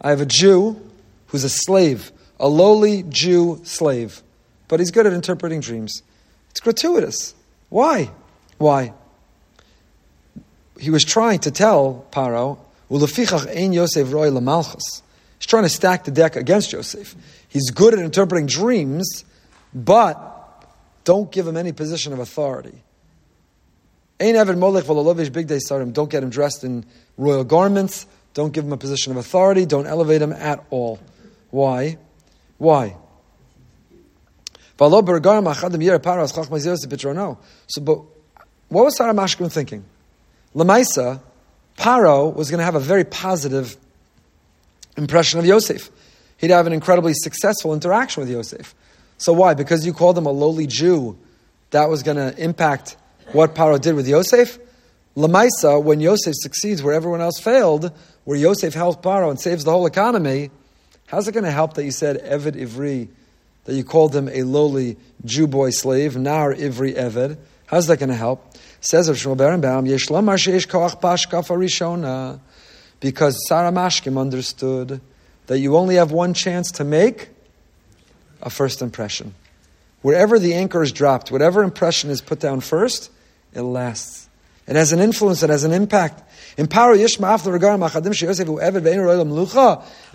I have a Jew who's a slave, a lowly Jew slave but he's good at interpreting dreams. It's gratuitous. Why? Why? He was trying to tell Paro, ein Yosef roy He's trying to stack the deck against Joseph. He's good at interpreting dreams, but don't give him any position of authority. Ein Evid Molech big day sarim. Don't get him dressed in royal garments. Don't give him a position of authority. Don't elevate him at all. Why? Why? So, but what was Sarah Mashkim thinking? Lamaisa, Paro was going to have a very positive impression of Yosef. He'd have an incredibly successful interaction with Yosef. So why? Because you called him a lowly Jew, that was going to impact what Paro did with Yosef? Lamaisa, when Yosef succeeds where everyone else failed, where Yosef helps Paro and saves the whole economy, how's it going to help that you said Evid Ivri that you called him a lowly Jew boy slave, Nar Ivri Eved. How's that going to help? Says of Shmuel Berenbaum, Yesh Lomar Sheish Koach Pashkafa Rishona. Because Sarah Mashkim understood that you only have one chance to make a first impression. Wherever the anchor is dropped, whatever impression is put down first, it lasts. It has an influence, it has an impact. In Paro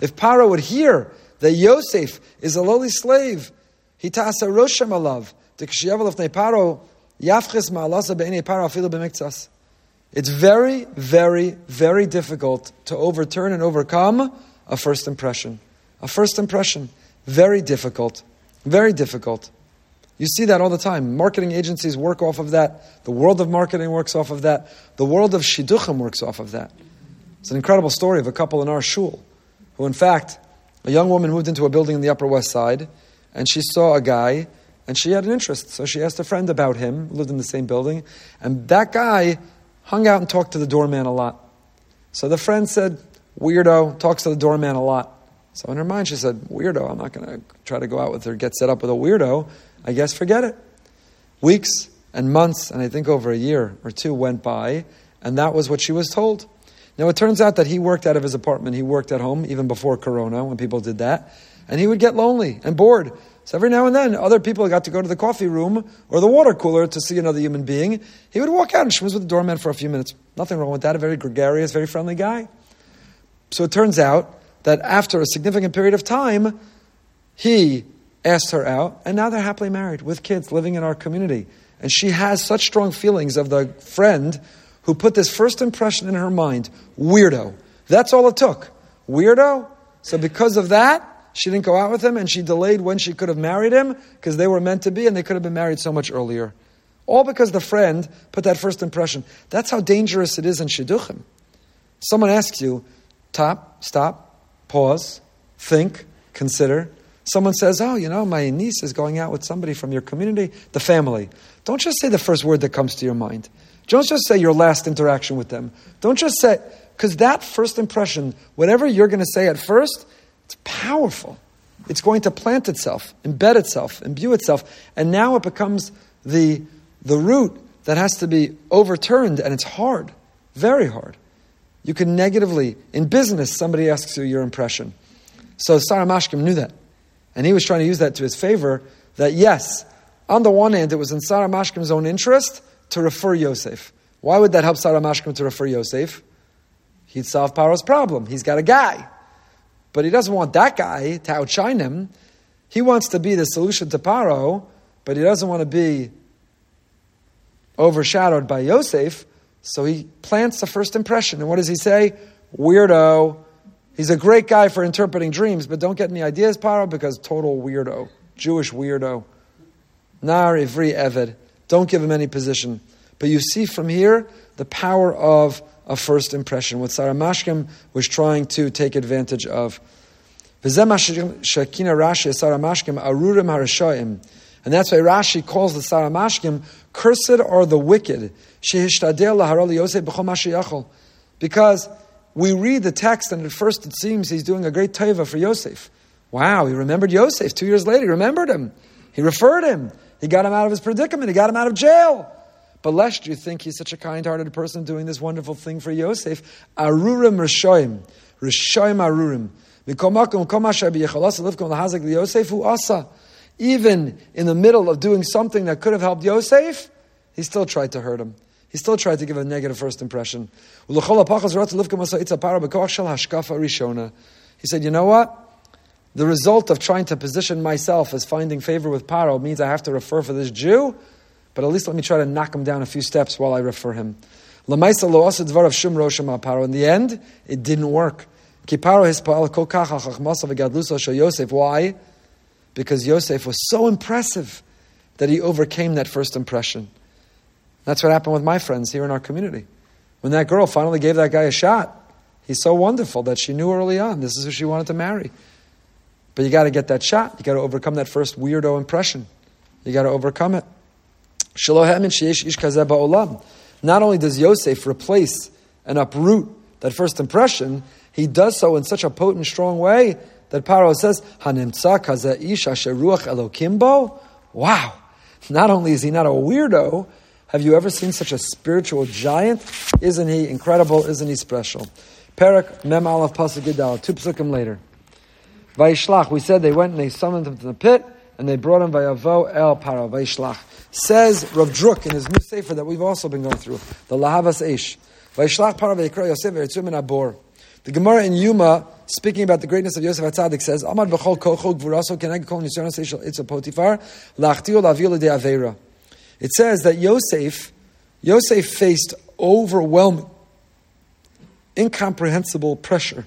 If Paro would hear that Yosef is a lowly slave. Hitasa rosham alav. It's very, very, very difficult to overturn and overcome a first impression. A first impression. Very difficult. Very difficult. You see that all the time. Marketing agencies work off of that. The world of marketing works off of that. The world of shidduchim works off of that. It's an incredible story of a couple in our shul who, in fact, a young woman moved into a building in the Upper West Side, and she saw a guy, and she had an interest. So she asked a friend about him, lived in the same building, and that guy hung out and talked to the doorman a lot. So the friend said, Weirdo, talks to the doorman a lot. So in her mind, she said, Weirdo, I'm not going to try to go out with her, get set up with a weirdo. I guess forget it. Weeks and months, and I think over a year or two went by, and that was what she was told. Now it turns out that he worked out of his apartment. He worked at home even before Corona when people did that. And he would get lonely and bored. So every now and then, other people got to go to the coffee room or the water cooler to see another human being. He would walk out and schmooze with the doorman for a few minutes. Nothing wrong with that. A very gregarious, very friendly guy. So it turns out that after a significant period of time, he asked her out, and now they're happily married with kids living in our community. And she has such strong feelings of the friend who put this first impression in her mind weirdo. That's all it took. Weirdo? So because of that, she didn't go out with him and she delayed when she could have married him because they were meant to be and they could have been married so much earlier. All because the friend put that first impression. That's how dangerous it is in Shidduchim. Someone asks you, top, stop, pause, think, consider. Someone says, Oh, you know, my niece is going out with somebody from your community, the family. Don't just say the first word that comes to your mind. Don't just say your last interaction with them. Don't just say, because that first impression, whatever you're going to say at first, it's powerful. It's going to plant itself, embed itself, imbue itself, and now it becomes the, the root that has to be overturned, and it's hard, very hard. You can negatively, in business, somebody asks you your impression. So Sarah Mashkim knew that. And he was trying to use that to his favor that yes, on the one hand, it was in Sarah Mashkim's own interest to refer Yosef. Why would that help Sarah Mashkim to refer Yosef? He'd solve Paro's problem. He's got a guy. But he doesn't want that guy to outshine him. He wants to be the solution to Paro, but he doesn't want to be overshadowed by Yosef. So he plants the first impression. And what does he say? Weirdo. He's a great guy for interpreting dreams, but don't get any ideas, Paro, because total weirdo. Jewish weirdo. Nar Ivri Eved. Don't give him any position. But you see from here the power of a first impression, what Sarah Mashkim was trying to take advantage of. And that's why Rashi calls the Sarah Mashkim, cursed are the wicked. Because we read the text and at first it seems he's doing a great teva for Yosef. Wow, he remembered Yosef. Two years later, he remembered him. He referred him. He got him out of his predicament. He got him out of jail. But lest you think he's such a kind-hearted person doing this wonderful thing for Yosef, arurim rishoim, rishoim arurim. Even in the middle of doing something that could have helped Yosef, he still tried to hurt him. He still tried to give a negative first impression. He said, You know what? The result of trying to position myself as finding favor with Paro means I have to refer for this Jew, but at least let me try to knock him down a few steps while I refer him. In the end, it didn't work. Why? Because Yosef was so impressive that he overcame that first impression. That's what happened with my friends here in our community. When that girl finally gave that guy a shot, he's so wonderful that she knew early on this is who she wanted to marry. But you got to get that shot. You got to overcome that first weirdo impression. You got to overcome it. Not only does Yosef replace and uproot that first impression, he does so in such a potent, strong way that Paro says, Hanimtsa kaza ish asheruach elokimbo? Wow! Not only is he not a weirdo, have you ever seen such a spiritual giant? Isn't he incredible? Isn't he special? Perak Mem Aleph Pasuk Gidal, two psukim later. Vaishlach, we said they went and they summoned him to the pit, and they brought him Vayavo El Paro, Vaishlach. Says Rav Druk in his new sefer that we've also been going through, the Lahavas Eish. The Gemara in Yuma, speaking about the greatness of Yosef Hatzadik, says, Amad b'chol kocho gvuraso keneg kol potifar, avera. It says that Yosef, Yosef faced overwhelming, incomprehensible pressure,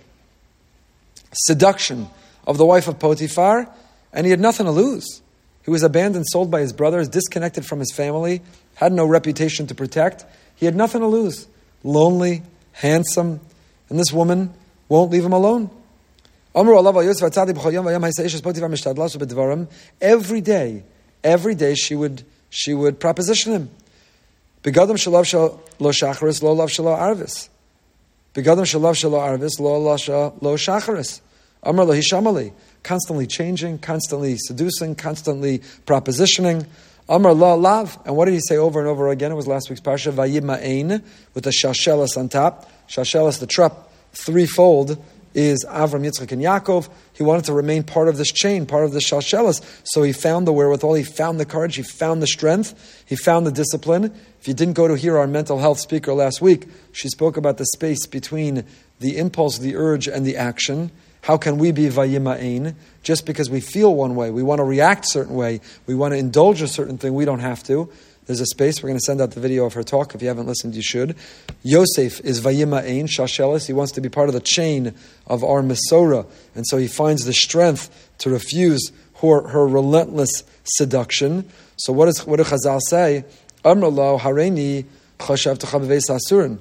seduction of the wife of Potiphar, and he had nothing to lose. He was abandoned, sold by his brothers, disconnected from his family, had no reputation to protect. He had nothing to lose. Lonely, handsome, and this woman won't leave him alone. Every day, every day she would she would proposition him. Begadim shalav lo shacharis, lo lav shalo arvis. Begadim shalav shalo arvis, lo lo shacharis. Amar Hishamali, constantly changing, constantly seducing, constantly propositioning. Amar La Lav. And what did he say over and over again? It was last week's Parsha, Vayima'ain, with the Shalshelis on top. Shalshelis, the trap, threefold, is Avram, Yitzchak, and Yaakov. He wanted to remain part of this chain, part of the Shalshelis. So he found the wherewithal, he found the courage, he found the strength, he found the discipline. If you didn't go to hear our mental health speaker last week, she spoke about the space between the impulse, the urge, and the action. How can we be vayima'in? Just because we feel one way, we want to react certain way, we want to indulge a certain thing, we don't have to. There's a space. We're going to send out the video of her talk. If you haven't listened, you should. Yosef is Vayima Ein, Shalshelis. He wants to be part of the chain of our Masorah. And so he finds the strength to refuse her, her relentless seduction. So what, is, what do Chazal say? Amr hareini chashav asurin.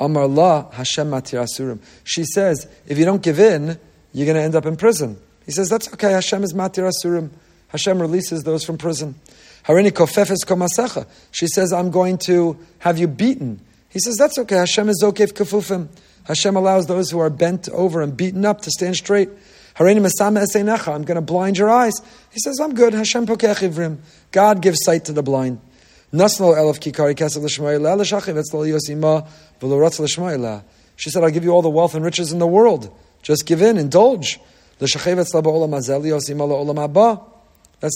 Amar la Hashem matir asurim. She says, if you don't give in, you're going to end up in prison. He says, that's okay. Hashem is matir asurim. Hashem releases those from prison. Harini kofefes komasecha. She says, I'm going to have you beaten. He says, that's okay. Hashem is zokef kafufim. Hashem allows those who are bent over and beaten up to stand straight. Harini mesame eseinecha. I'm going to blind your eyes. He says, I'm good. Hashem pokech. God gives sight to the blind. She said, I'll give you all the wealth and riches in the world. Just give in, indulge. That's the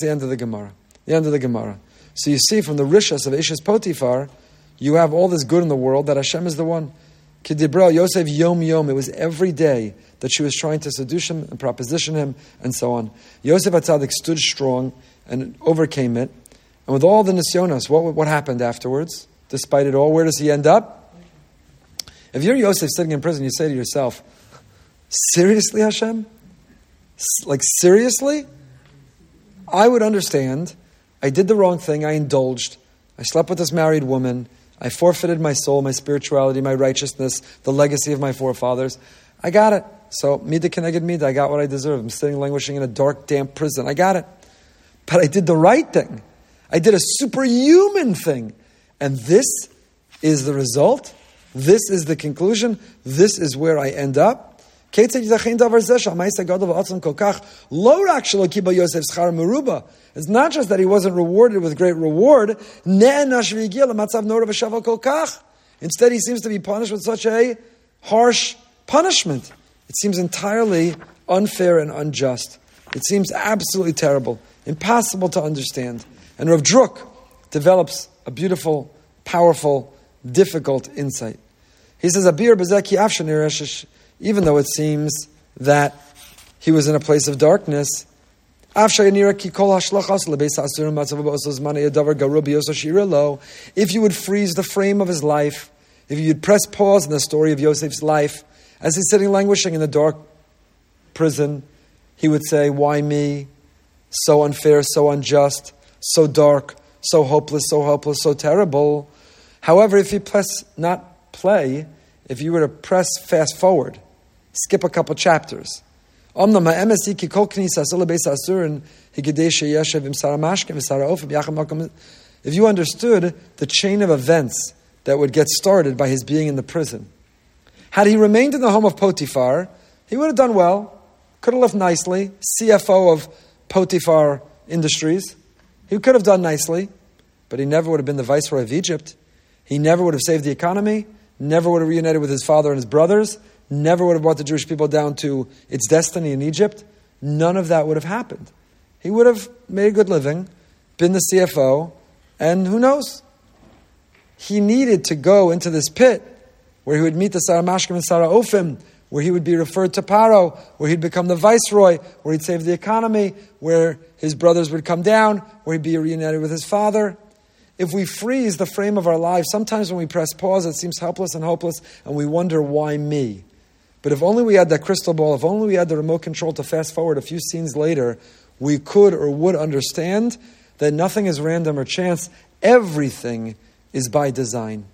end of the Gemara. The end of the Gemara. So you see from the Rishas of Ishas Potifar, you have all this good in the world that Hashem is the one. Kidibra Yosef Yom Yom. It was every day that she was trying to seduce him and proposition him and so on. Yosef Hatzadik stood strong and overcame it. And with all the nisyonos, what, what happened afterwards? Despite it all, where does he end up? If you're Yosef sitting in prison, you say to yourself, Seriously, Hashem? Like, seriously? I would understand I did the wrong thing. I indulged. I slept with this married woman. I forfeited my soul, my spirituality, my righteousness, the legacy of my forefathers. I got it. So, mida keneged mida, I got what I deserve. I'm sitting languishing in a dark, damp prison. I got it. But I did the right thing. I did a superhuman thing. And this is the result. This is the conclusion. This is where I end up. It's not just that he wasn't rewarded with great reward. Instead, he seems to be punished with such a harsh punishment. It seems entirely unfair and unjust. It seems absolutely terrible, impossible to understand. And Rav Druk develops a beautiful, powerful, difficult insight. He says, "Abir bezeki even though it seems that he was in a place of darkness. If you would freeze the frame of his life, if you would press pause in the story of Yosef's life, as he's sitting languishing in the dark prison, he would say, Why me? So unfair, so unjust, so dark, so hopeless, so helpless, so terrible. However, if you press not play, if you were to press fast forward, skip a couple chapters. If you understood the chain of events that would get started by his being in the prison, had he remained in the home of Potiphar, he would have done well, could have lived nicely, CFO of Potiphar Industries. He could have done nicely, but he never would have been the viceroy of Egypt. He never would have saved the economy, never would have reunited with his father and his brothers, never would have brought the Jewish people down to its destiny in Egypt. None of that would have happened. He would have made a good living, been the CFO, and who knows? He needed to go into this pit where he would meet the Sarah Mashkim and Sarah Ophim, where he would be referred to Paro, where he'd become the viceroy, where he'd save the economy, where his brothers would come down, where he'd be reunited with his father. If we freeze the frame of our lives, sometimes when we press pause, it seems helpless and hopeless, and we wonder, why me? But if only we had that crystal ball, if only we had the remote control to fast forward a few scenes later, we could or would understand that nothing is random or chance. Everything is by design.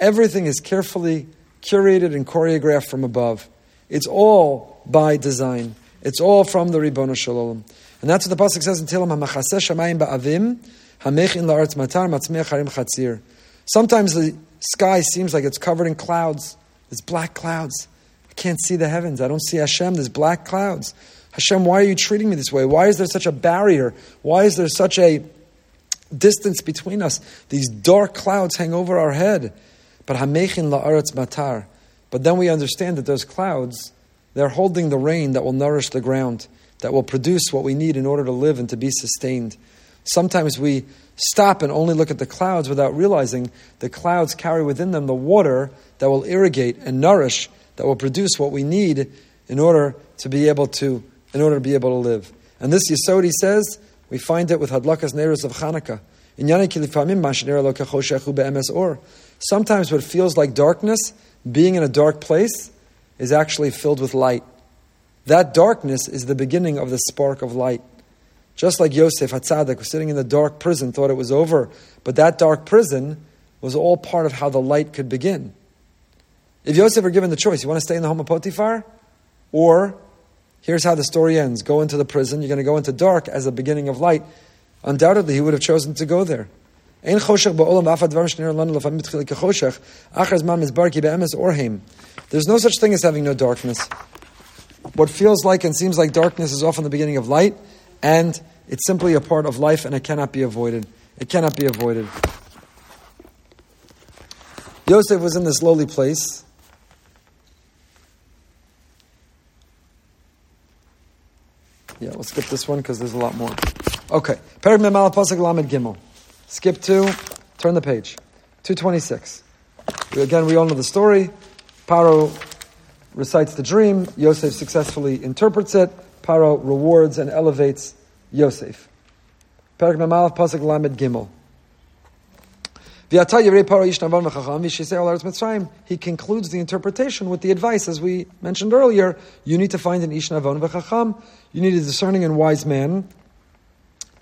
Everything is carefully curated and choreographed from above. It's all by design. It's all from the Ribbon Shalom. And that's what the Pasuk says in Tehillim, HaMachaseh Shamayim Ba'avim, HaMechin La'aretz Matar, Matzmeach Harim Chatzir. Sometimes the sky seems like it's covered in clouds. It's black clouds can't see the heavens. I don't see Hashem. There's black clouds. Hashem, why are you treating me this way? Why is there such a barrier? Why is there such a distance between us? These dark clouds hang over our head. But Hamechin la'aretz matar. But then we understand that those clouds, they're holding the rain that will nourish the ground, that will produce what we need in order to live and to be sustained. Sometimes we stop and only look at the clouds without realizing the clouds carry within them the water that will irrigate and nourish, that will produce what we need in order to be able to, in order to be able to live. And this Yisodi says, we find it with Hadlakas Neros of Chanukah. Sometimes what feels like darkness, being in a dark place, is actually filled with light. That darkness is the beginning of the spark of light. Just like Yosef Hatzadik was sitting in the dark prison, thought it was over, but that dark prison was all part of how the light could begin. If Yosef were given the choice, you want to stay in the home of Potiphar? Or, here's how the story ends go into the prison, you're going to go into dark as a beginning of light. Undoubtedly, he would have chosen to go there. There's no such thing as having no darkness. What feels like and seems like darkness is often the beginning of light, and it's simply a part of life and it cannot be avoided. It cannot be avoided. Yosef was in this lowly place. Yeah, we'll skip this one because there's a lot more. Okay. Perik Mem Aleph Pasuk Lamed Gimel. Skip two. turn the page. 226. Again, we all know the story. Paro recites the dream. Yosef successfully interprets it. Paro rewards and elevates Yosef. Perak Mem Aleph Pasuk Lamed Gimel. He concludes the interpretation with the advice, as we mentioned earlier, you need to find an Ishnavon v'chacham, you need a discerning and wise man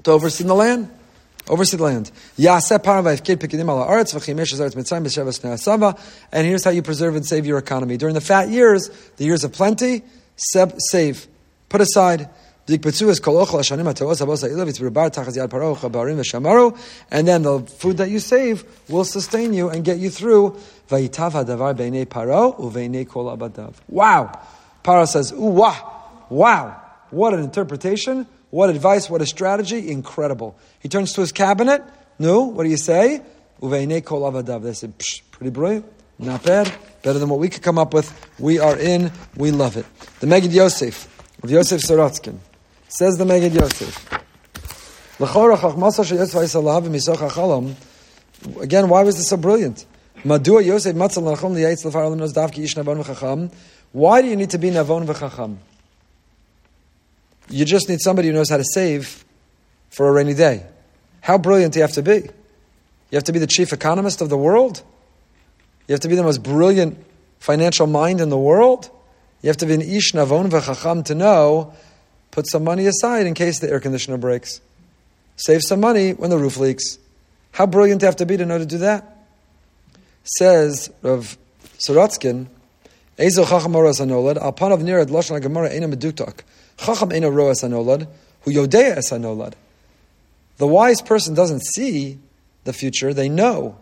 to oversee the land. Oversee the land. And here's how you preserve and save your economy. During the fat years, the years of plenty, save. Put aside and then the food that you save will sustain you and get you through. Wow. Paro says, ooh, wow, wow. What an interpretation, what advice, what a strategy, incredible. He turns to his cabinet. No, what do you say? They said, pretty brilliant, not bad, better than what we could come up with. We are in, we love it. The Megid Yosef, of Yosef Sorotskin. Says the Megid Yosef. Again, why was this so brilliant? Why do you need to be navon v'chacham? You just need somebody who knows how to save for a rainy day. How brilliant do you have to be? You have to be the chief economist of the world? You have to be the most brilliant financial mind in the world? You have to be an ish navon v'chacham to know put some money aside in case the air conditioner breaks. Save some money when the roof leaks. How brilliant you have to be to know to do that? Says Rav Sorotskin, Ezo chacham oras anolad, al nirad lashon gemara ena meduktak. Chacham ena roas anolad, hu yodea es anolad. The wise person doesn't see the future, they know.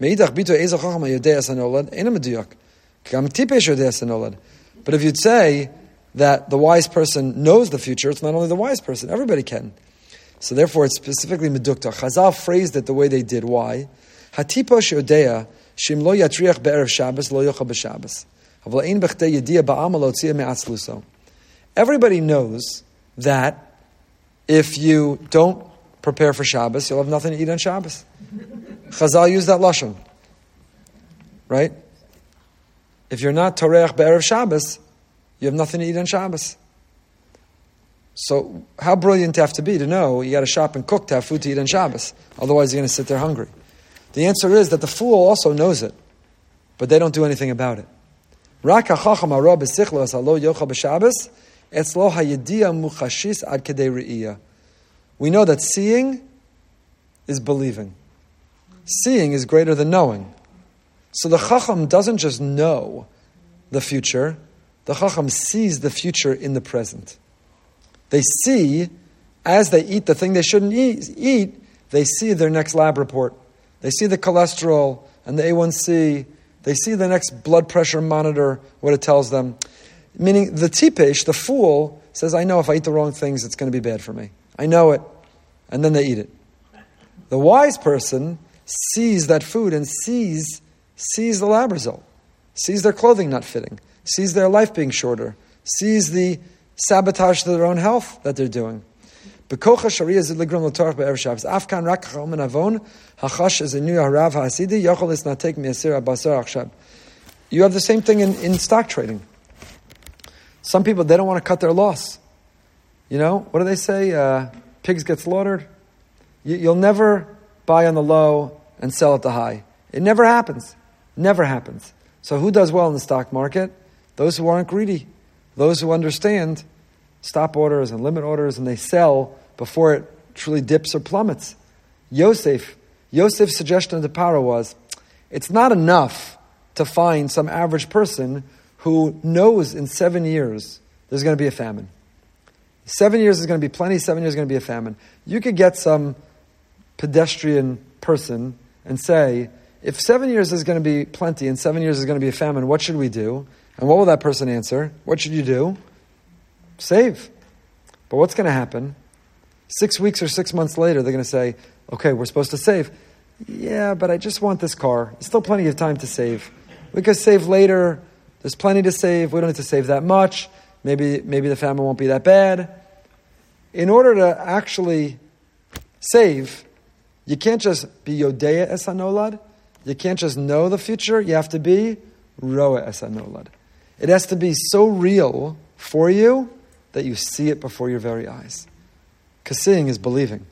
Meidach bito ezo chacham yodea es anolad, ena anolad. But if you'd say, that the wise person knows the future. It's not only the wise person, everybody can. So therefore, it's specifically medukta. Chazal phrased it the way they did. Why? Hatipa sheodea shim lo yatriach be'erev Shabbos lo yocha b'Shabbos. Havla b'chtei yedia ba'am lo me'atzluso. Everybody knows that if you don't prepare for Shabbos, you'll have nothing to eat on Shabbos. Chazal used that lashon, right? If you're not toreach be'erev Shabbos, you have nothing to eat on Shabbos. So, how brilliant you have to be to know you got to shop and cook to have food to eat on Shabbos? Otherwise, you're going to sit there hungry. The answer is that the fool also knows it, but they don't do anything about it. We know that seeing is believing. Seeing is greater than knowing. So the chacham doesn't just know the future, the Chacham sees the future in the present. They see, as they eat the thing they shouldn't eat, they see their next lab report. They see the cholesterol and the A1C They see the next blood pressure monitor, what it tells them. Meaning the tipesh, the fool, says, I know if I eat the wrong things, it's going to be bad for me. I know it. And then they eat it. The wise person sees that food and sees, sees the lab result, sees their clothing not fitting, sees their life being shorter, sees the sabotage to their own health that they're doing. You have the same thing in, in stock trading. Some people, they don't want to cut their loss. You know, what do they say? Uh, pigs get slaughtered. You, you'll never buy on the low and sell at the high. It never happens. Never happens. So who does well in the stock market? Those who aren't greedy. Those who understand stop orders and limit orders and they sell before it truly dips or plummets. Yosef, Yosef's suggestion to Paro was, it's not enough to find some average person who knows in seven years there's going to be a famine. Seven years is going to be plenty, seven years is going to be a famine. You could get some pedestrian person and say, if seven years is going to be plenty and seven years is going to be a famine, what should we do? And what will that person answer? What should you do? Save. But what's going to happen? Six weeks or six months later, they're going to say, okay, we're supposed to save. Yeah, but I just want this car. There's still plenty of time to save. We could save later. There's plenty to save. We don't need to save that much. Maybe, maybe the famine won't be that bad. In order to actually save, you can't just be Yodea Esanolad. You can't just know the future. You have to be Roa Esanolad. It has to be so real for you that you see it before your very eyes. Because seeing is believing.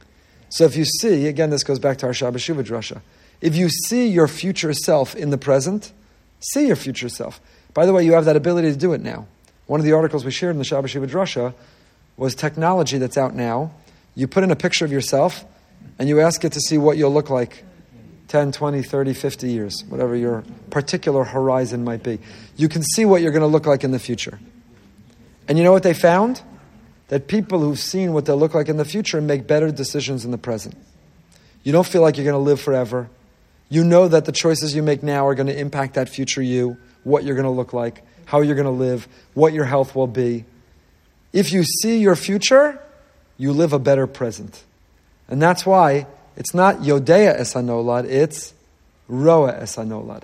So if you see, again, this goes back to our Shabbat Shuvah drasha. If you see your future self in the present, see your future self. By the way, you have that ability to do it now. One of the articles we shared in the Shabbat Shuvah drasha was technology that's out now. You put in a picture of yourself and you ask it to see what you'll look like 10, 20, 30, 50 years, whatever your particular horizon might be. You can see what you're going to look like in the future. And you know what they found? That people who've seen what they'll look like in the future make better decisions in the present. You don't feel like you're going to live forever. You know that the choices you make now are going to impact that future you, what you're going to look like, how you're going to live, what your health will be. If you see your future, you live a better present. And that's why it's not Yodea Esanolad, it's Roa Esanolad.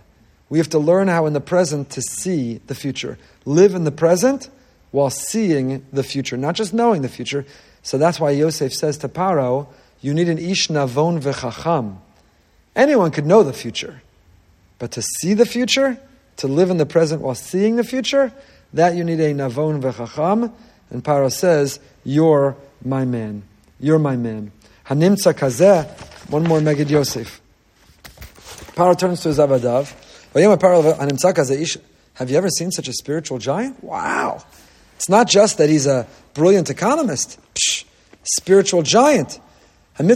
We have to learn how in the present to see the future. Live in the present while seeing the future, not just knowing the future. So that's why Yosef says to Paro, you need an ish navon v'chacham. Anyone could know the future, but to see the future, to live in the present while seeing the future, that you need a navon v'chacham. And Paro says, you're my man. You're my man. Hanimtza kazeh, one more Megid Yosef. Paro turns to his Avadav. Have you ever seen such a spiritual giant? Wow. It's not just that he's a brilliant economist, Psh, spiritual giant. The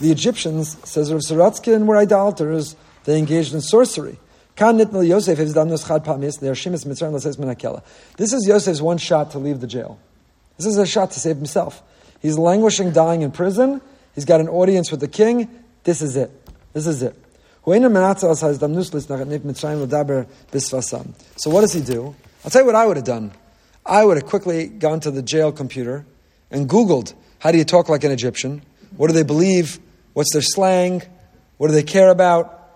Egyptians, says Rav Sorotzkin, were idolaters. They engaged in sorcery. This is Yosef's one shot to leave the jail. This is a shot to save himself. He's languishing, dying in prison. He's got an audience with the king. This is it. This is it. So what does he do? I'll tell you what I would have done. I would have quickly gone to the jail computer and Googled how do you talk like an Egyptian? What do they believe? What's their slang? What do they care about?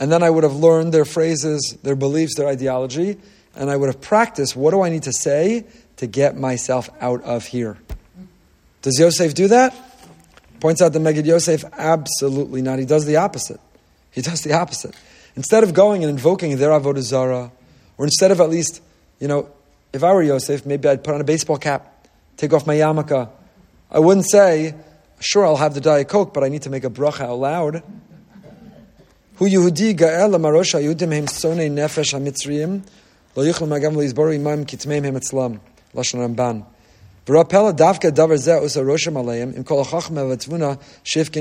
And then I would have learned their phrases, their beliefs, their ideology, and I would have practiced what do I need to say to get myself out of here. Does Yosef do that? Points out the Megid Yosef, absolutely not. He does the opposite. He does the opposite. Instead of going and invoking their Avodah Zarah, or instead of at least, you know, if I were Yosef, maybe I'd put on a baseball cap, take off my yarmulke. I wouldn't say, sure, I'll have the Diet Coke, but I need to make a bracha out loud. Hu Yehudi ga'el marosha Yehudim hem sonei nefesh hamitzriyim lo yichl magam lo yizboru imam kitmeim hem etzlam. Lashon Ramban. V'rapela davka davar zeh aleim im kol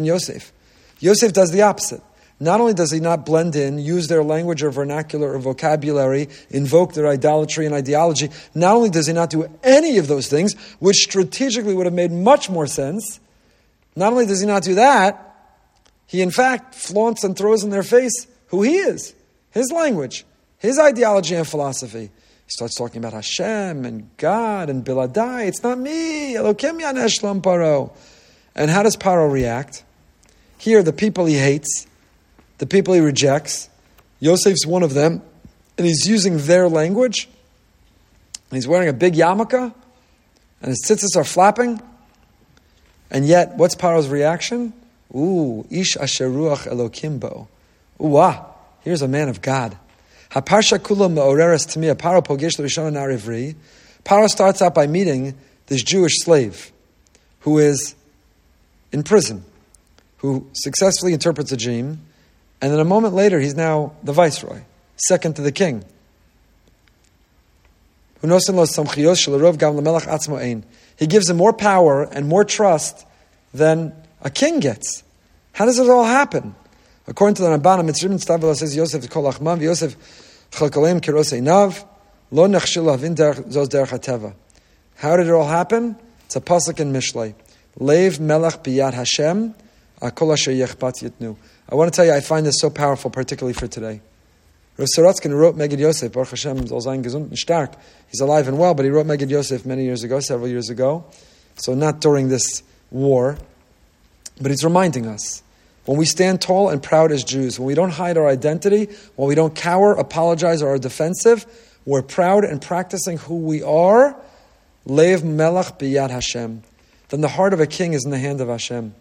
Yosef. Yosef does the opposite. Not only does he not blend in, use their language or vernacular or vocabulary, invoke their idolatry and ideology, not only does he not do any of those things, which strategically would have made much more sense, not only does he not do that, he in fact flaunts and throws in their face who he is, his language, his ideology and philosophy. Starts talking about Hashem and God and Biladai. It's not me. Elokim Yaneshlam Paro. And how does Paro react? Here, the people he hates, the people he rejects, Yosef's one of them, and he's using their language. And he's wearing a big yarmulke, and his tzitzis are flapping. And yet, what's Paro's reaction? Ooh, ish asheruach elokimbo. Ooh, ah, here's a man of God. Haparsha kula ma'oreres to me, a paro pogesh l'rishon narivri. Paro starts out by meeting this Jewish slave who is in prison, who successfully interprets a dream, and then a moment later he's now the viceroy, second to the king. He gives him more power and more trust than a king gets. How does it all happen? According to the Ramban, Mitzrim Stavela says Yosef kol achman, Yosef chalkalem kirosei nav, lo nechshil havin zos derech hateva. How did it all happen? It's a pasuk in Mishlei. Lev melech biyad Hashem, akol asher yechpat yitnu. I want to tell you, I find this so powerful, particularly for today. Rav Sorotzkin wrote Megid Yosef, Baruch Hashem, soll sein gesund und stark. He's alive and well, but he wrote Megid Yosef many years ago, several years ago. So not during this war, but he's reminding us. When we stand tall and proud as Jews, when we don't hide our identity, when we don't cower, apologize, or are defensive, we're proud and practicing who we are. Lev melach biyad Hashem. Then the heart of a king is in the hand of Hashem.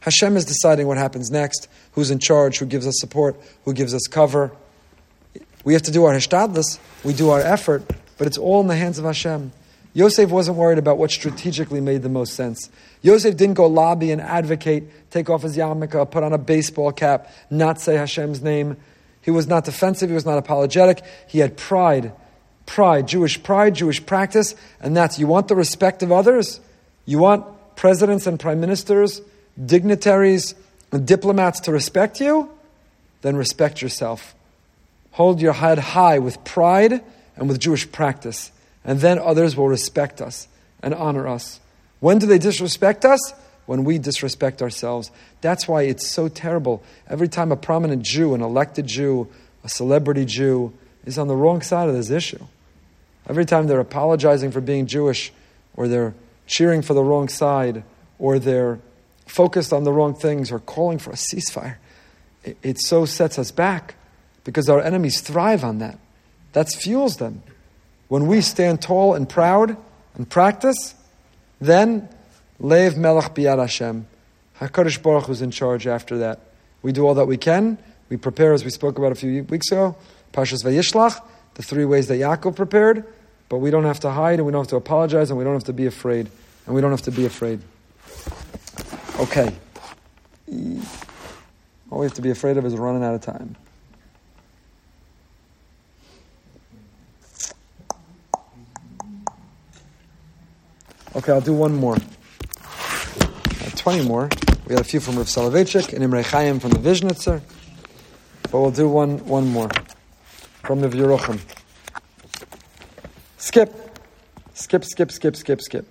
Hashem is deciding what happens next, who's in charge, who gives us support, who gives us cover. We have to do our hishtadlis, we do our effort, but it's all in the hands of Hashem. Yosef wasn't worried about what strategically made the most sense. Yosef didn't go lobby and advocate, take off his yarmulke, put on a baseball cap, not say Hashem's name. He was not defensive, he was not apologetic. He had pride, pride, Jewish pride, Jewish practice, and that's you want the respect of others? You want presidents and prime ministers, dignitaries, and diplomats to respect you? Then respect yourself. Hold your head high with pride and with Jewish practice and then others will respect us and honor us. When do they disrespect us? When we disrespect ourselves. That's why it's so terrible. Every time a prominent Jew, an elected Jew, a celebrity Jew, is on the wrong side of this issue, every time they're apologizing for being Jewish, or they're cheering for the wrong side, or they're focused on the wrong things, or calling for a ceasefire, it, it so sets us back because our enemies thrive on that. That fuels them. When we stand tall and proud and practice, then Lev Melech Biyad Hashem. HaKadosh Baruch Hu is in charge after that. We do all that we can. We prepare, as we spoke about a few weeks ago, Pashas Vayishlach, the three ways that Yaakov prepared, but we don't have to hide and we don't have to apologize and we don't have to be afraid. And we don't have to be afraid. Okay. All we have to be afraid of is running out of time. Okay, I'll do one more. 20 more. We had a few from Rav Soloveitchik and Imre Chaim from the Vizhnitzer. But we'll do one, one more from the Yeruchim. Skip. Skip, skip, skip, skip, skip.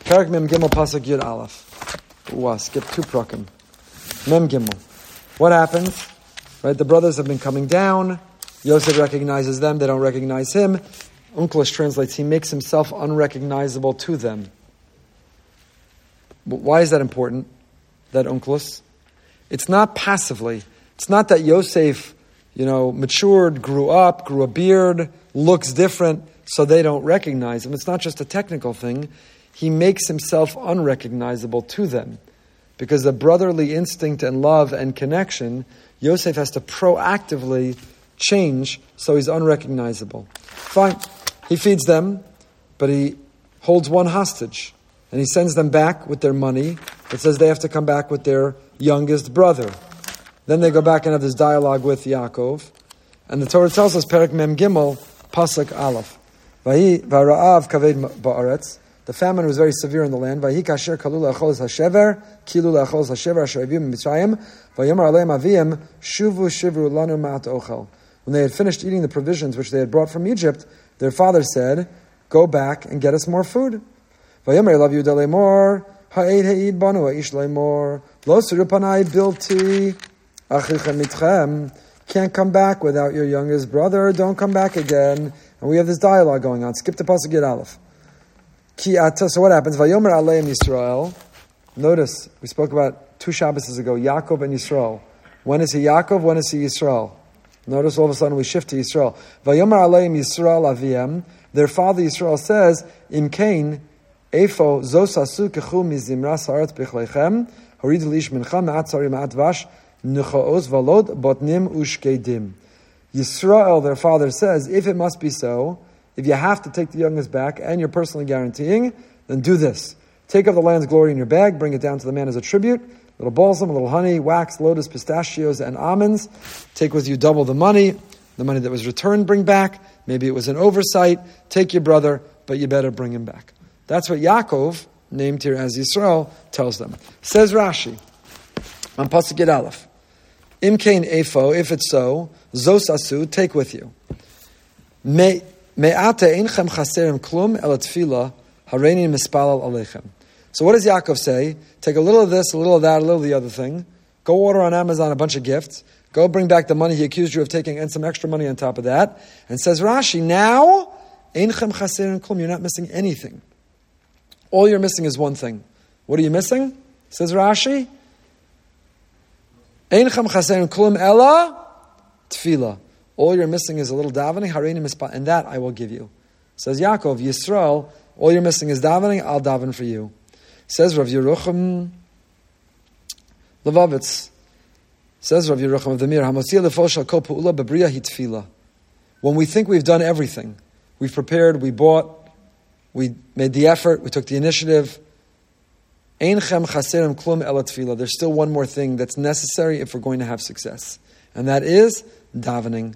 Perak Mem Gimel Pasuk Yud Aleph. Ooh, skip two prakim. Mem Gimel. What happens? Right, the brothers have been coming down. Yosef recognizes them, they don't recognize him. Onkelos translates, he makes himself unrecognizable to them. But Why is that important, that Onkelos? It's not passively. It's not that Yosef, you know, matured, grew up, grew a beard, looks different, so they don't recognize him. It's not just a technical thing. He makes himself unrecognizable to them. Because the brotherly instinct and love and connection, Yosef has to proactively change so he's unrecognizable. Fine. He feeds them, but he holds one hostage. And he sends them back with their money. It says they have to come back with their youngest brother. Then they go back and have this dialogue with Yaakov. And the Torah tells us, Perak Mem Gimel, Pasuk Aleph. V'ra'av kaved ba'aretz. The famine was very severe in the land. Vahi kasher kalu la'achol hashever, kilu la'achol hashever asher avim mitzrayim, v'yomar aleim avim, shuvu shivru lanu ma'at ochel. When they had finished eating the provisions which they had brought from Egypt, their father said, Go back and get us more food. Love you banu bilti, can't come back without your youngest brother, don't come back again. And we have this dialogue going on. Skip the pasuk Yud Aleph. So what happens? Vayomer aleim Yisrael. Notice, we spoke about two Shabbos ago, Yaakov and Yisrael. When is he Yaakov? When is he Yisrael? Notice all of a sudden we shift to Yisrael. Vayomer aleim Yisrael aviem. Their father Yisrael says, Im kain, efo zosasu kechu mizimras haaretz bichlechem, horid lish mincha ma'at tzari ma'at vash, nuchaos valod botnim ushkedim. Yisrael, their father says, if it must be so, if you have to take the youngest back and you're personally guaranteeing, then do this. Take of the land's glory in your bag, bring it down to the man as a tribute, little balsam, a little honey, wax, lotus, pistachios, and almonds. Take with you double the money. The money that was returned, bring back. Maybe it was an oversight. Take your brother, but you better bring him back. That's what Yaakov, named here as Yisrael, tells them. Says Rashi on Pasuk Aleph. Imkain efo, if it's so, zos asu, take with you. Me'ata einchem chaserim klum el tefillah, hareini mispalal alechem. So what does Yaakov say? Take a little of this, a little of that, a little of the other thing. Go order on Amazon a bunch of gifts. Go bring back the money he accused you of taking and some extra money on top of that. And says Rashi, now, einchem chaserim klum, you're not missing anything. All you're missing is one thing. What are you missing? Says Rashi, Einchem chaserim klum ella tefillah. All you're missing is a little davening, hareini mispa, and that I will give you. Says Yaakov, Yisrael, all you're missing is davening, I'll daven for you. Says Rav Yerucham Levovitz, says Rav Yerucham of the Mir, hitfila. When we think we've done everything, we've prepared, we bought, we made the effort, we took the initiative. There's still one more thing that's necessary if we're going to have success, and that is davening.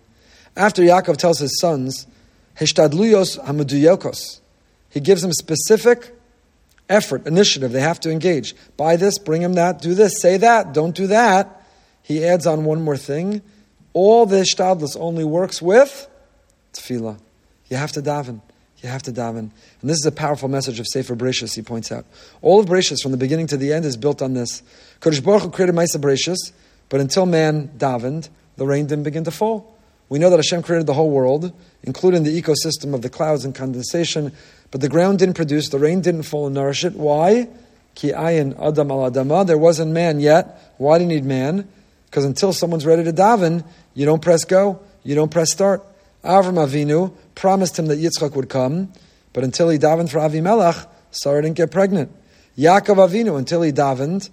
After Yaakov tells his sons, he gives them specific effort, initiative. They have to engage. Buy this, bring him that, do this, say that, don't do that. He adds on one more thing. All the Hishtadlus only works with tefillah. You have to daven. You have to daven. And this is a powerful message of Sefer Bereshis, he points out. All of Bereshis, from the beginning to the end, is built on this. Kodesh Baruch Hu created Maaseh Bereshis, but until man davened, the rain didn't begin to fall. We know that Hashem created the whole world, including the ecosystem of the clouds and condensation, but the ground didn't produce, the rain didn't fall and nourish it. Why? Ki ayin adam al adama. There wasn't man yet. Why do you need man? Because until someone's ready to daven, you don't press go, you don't press start. Avram Avinu promised him that Yitzchak would come, but until he davened for Avimelech, Sarah didn't get pregnant. Yaakov Avinu, until he davened,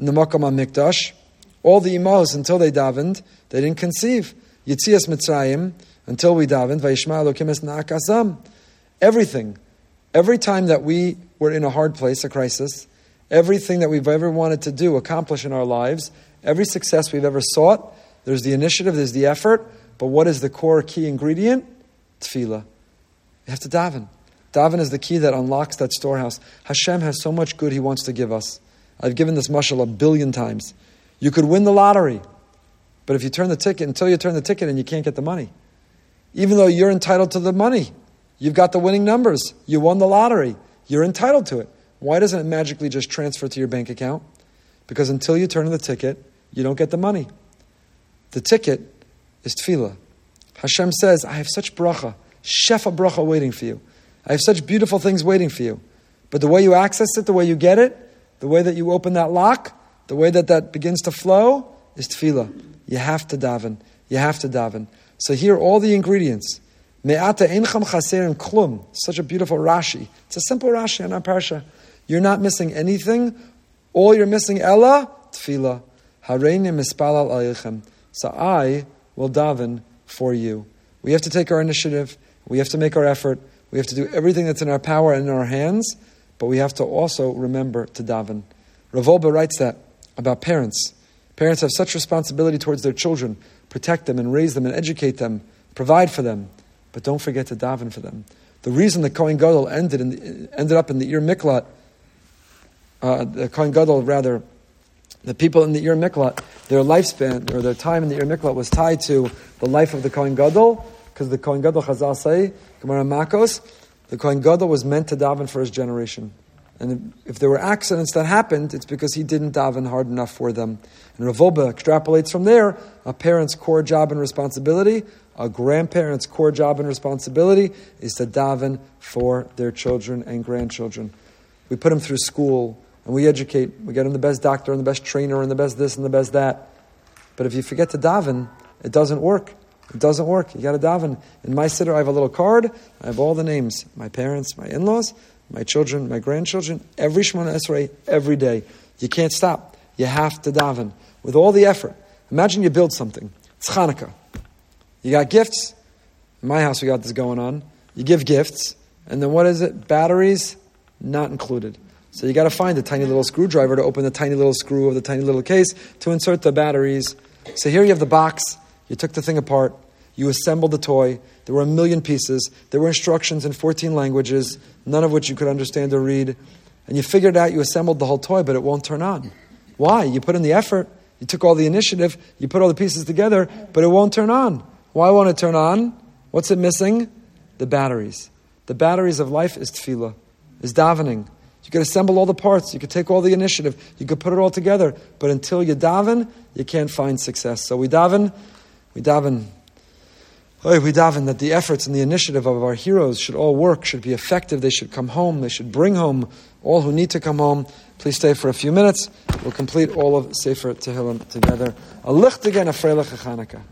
in the Makam Mikdash, all the imahos, until they davened, they didn't conceive. Yetzias Mitzrayim, until we davened, Vayishma Elokim es na'akasam. Everything, every time that we were in a hard place, a crisis, everything that we've ever wanted to do, accomplish in our lives, every success we've ever sought, there's the initiative, there's the effort, but what is the core key ingredient? Tefillah. You have to daven. Daven is the key that unlocks that storehouse. Hashem has so much good He wants to give us. I've given this mashal a billion times. You could win the lottery, but if you turn the ticket, until you turn the ticket and you can't get the money, even though you're entitled to the money, you've got the winning numbers, you won the lottery, you're entitled to it. Why doesn't it magically just transfer to your bank account? Because until you turn the ticket, you don't get the money. The ticket is tefillah. Hashem says, I have such bracha, shefa bracha waiting for you. I have such beautiful things waiting for you. But the way you access it, the way you get it, the way that you open that lock, the way that that begins to flow is tefillah. You have to daven. You have to daven. So here, are all the ingredients. Me'ata einchem chaserim klum. Such a beautiful Rashi. It's a simple Rashi on our parsha. You're not missing anything. All you're missing, Ella, tefillah. Hareini mispalal alechem. So I will daven for you. We have to take our initiative. We have to make our effort. We have to do everything that's in our power and in our hands, but we have to also remember to daven. Rav Wolbe writes that about parents. Parents have such responsibility towards their children, protect them and raise them and educate them, provide for them, but don't forget to daven for them. The reason the Kohen Gadol ended, the, ended up in the Ir Miklat, uh, the Kohen Gadol rather, the people in the Ir Miklat, their lifespan or their time in the Ir Miklat was tied to the life of the Kohen Gadol, because the Kohen Gadol Chazal say, Gemara Makos, the Kohen Gadol was meant to daven for his generation. And if there were accidents that happened, it's because he didn't daven hard enough for them. And Rav Wolbe extrapolates from there a parent's core job and responsibility, a grandparent's core job and responsibility is to daven for their children and grandchildren. We put them through school and we educate. We get them the best doctor and the best trainer and the best this and the best that. But if you forget to daven, it doesn't work. It doesn't work. You got to daven. In my siddur, I have a little card. I have all the names my parents, my in laws, my children, my grandchildren, every Shemona Esrei, every day. You can't stop. You have to daven with all the effort. Imagine you build something. It's Hanukkah. You got gifts. In my house, we got this going on. You give gifts, and then what is it? Batteries, not included. So you got to find a tiny little screwdriver to open the tiny little screw of the tiny little case to insert the batteries. So here you have the box. You took the thing apart. You assembled the toy. There were a million pieces. There were instructions in 14 languages, none of which you could understand or read. And you figured out you assembled the whole toy, but it won't turn on. Why? You put in the effort. You took all the initiative. You put all the pieces together, but it won't turn on. Why won't it turn on? What's it missing? The batteries. The batteries of life is tefillah, is davening. You could assemble all the parts. You could take all the initiative. You could put it all together. But until you daven, you can't find success. So we daven, we daven we daven that the efforts and the initiative of our heroes should all work, should be effective. They should come home. They should bring home all who need to come home. Please stay for a few minutes. We'll complete all of Sefer Tehillim together. A lichtigen, a freilich Chanukah.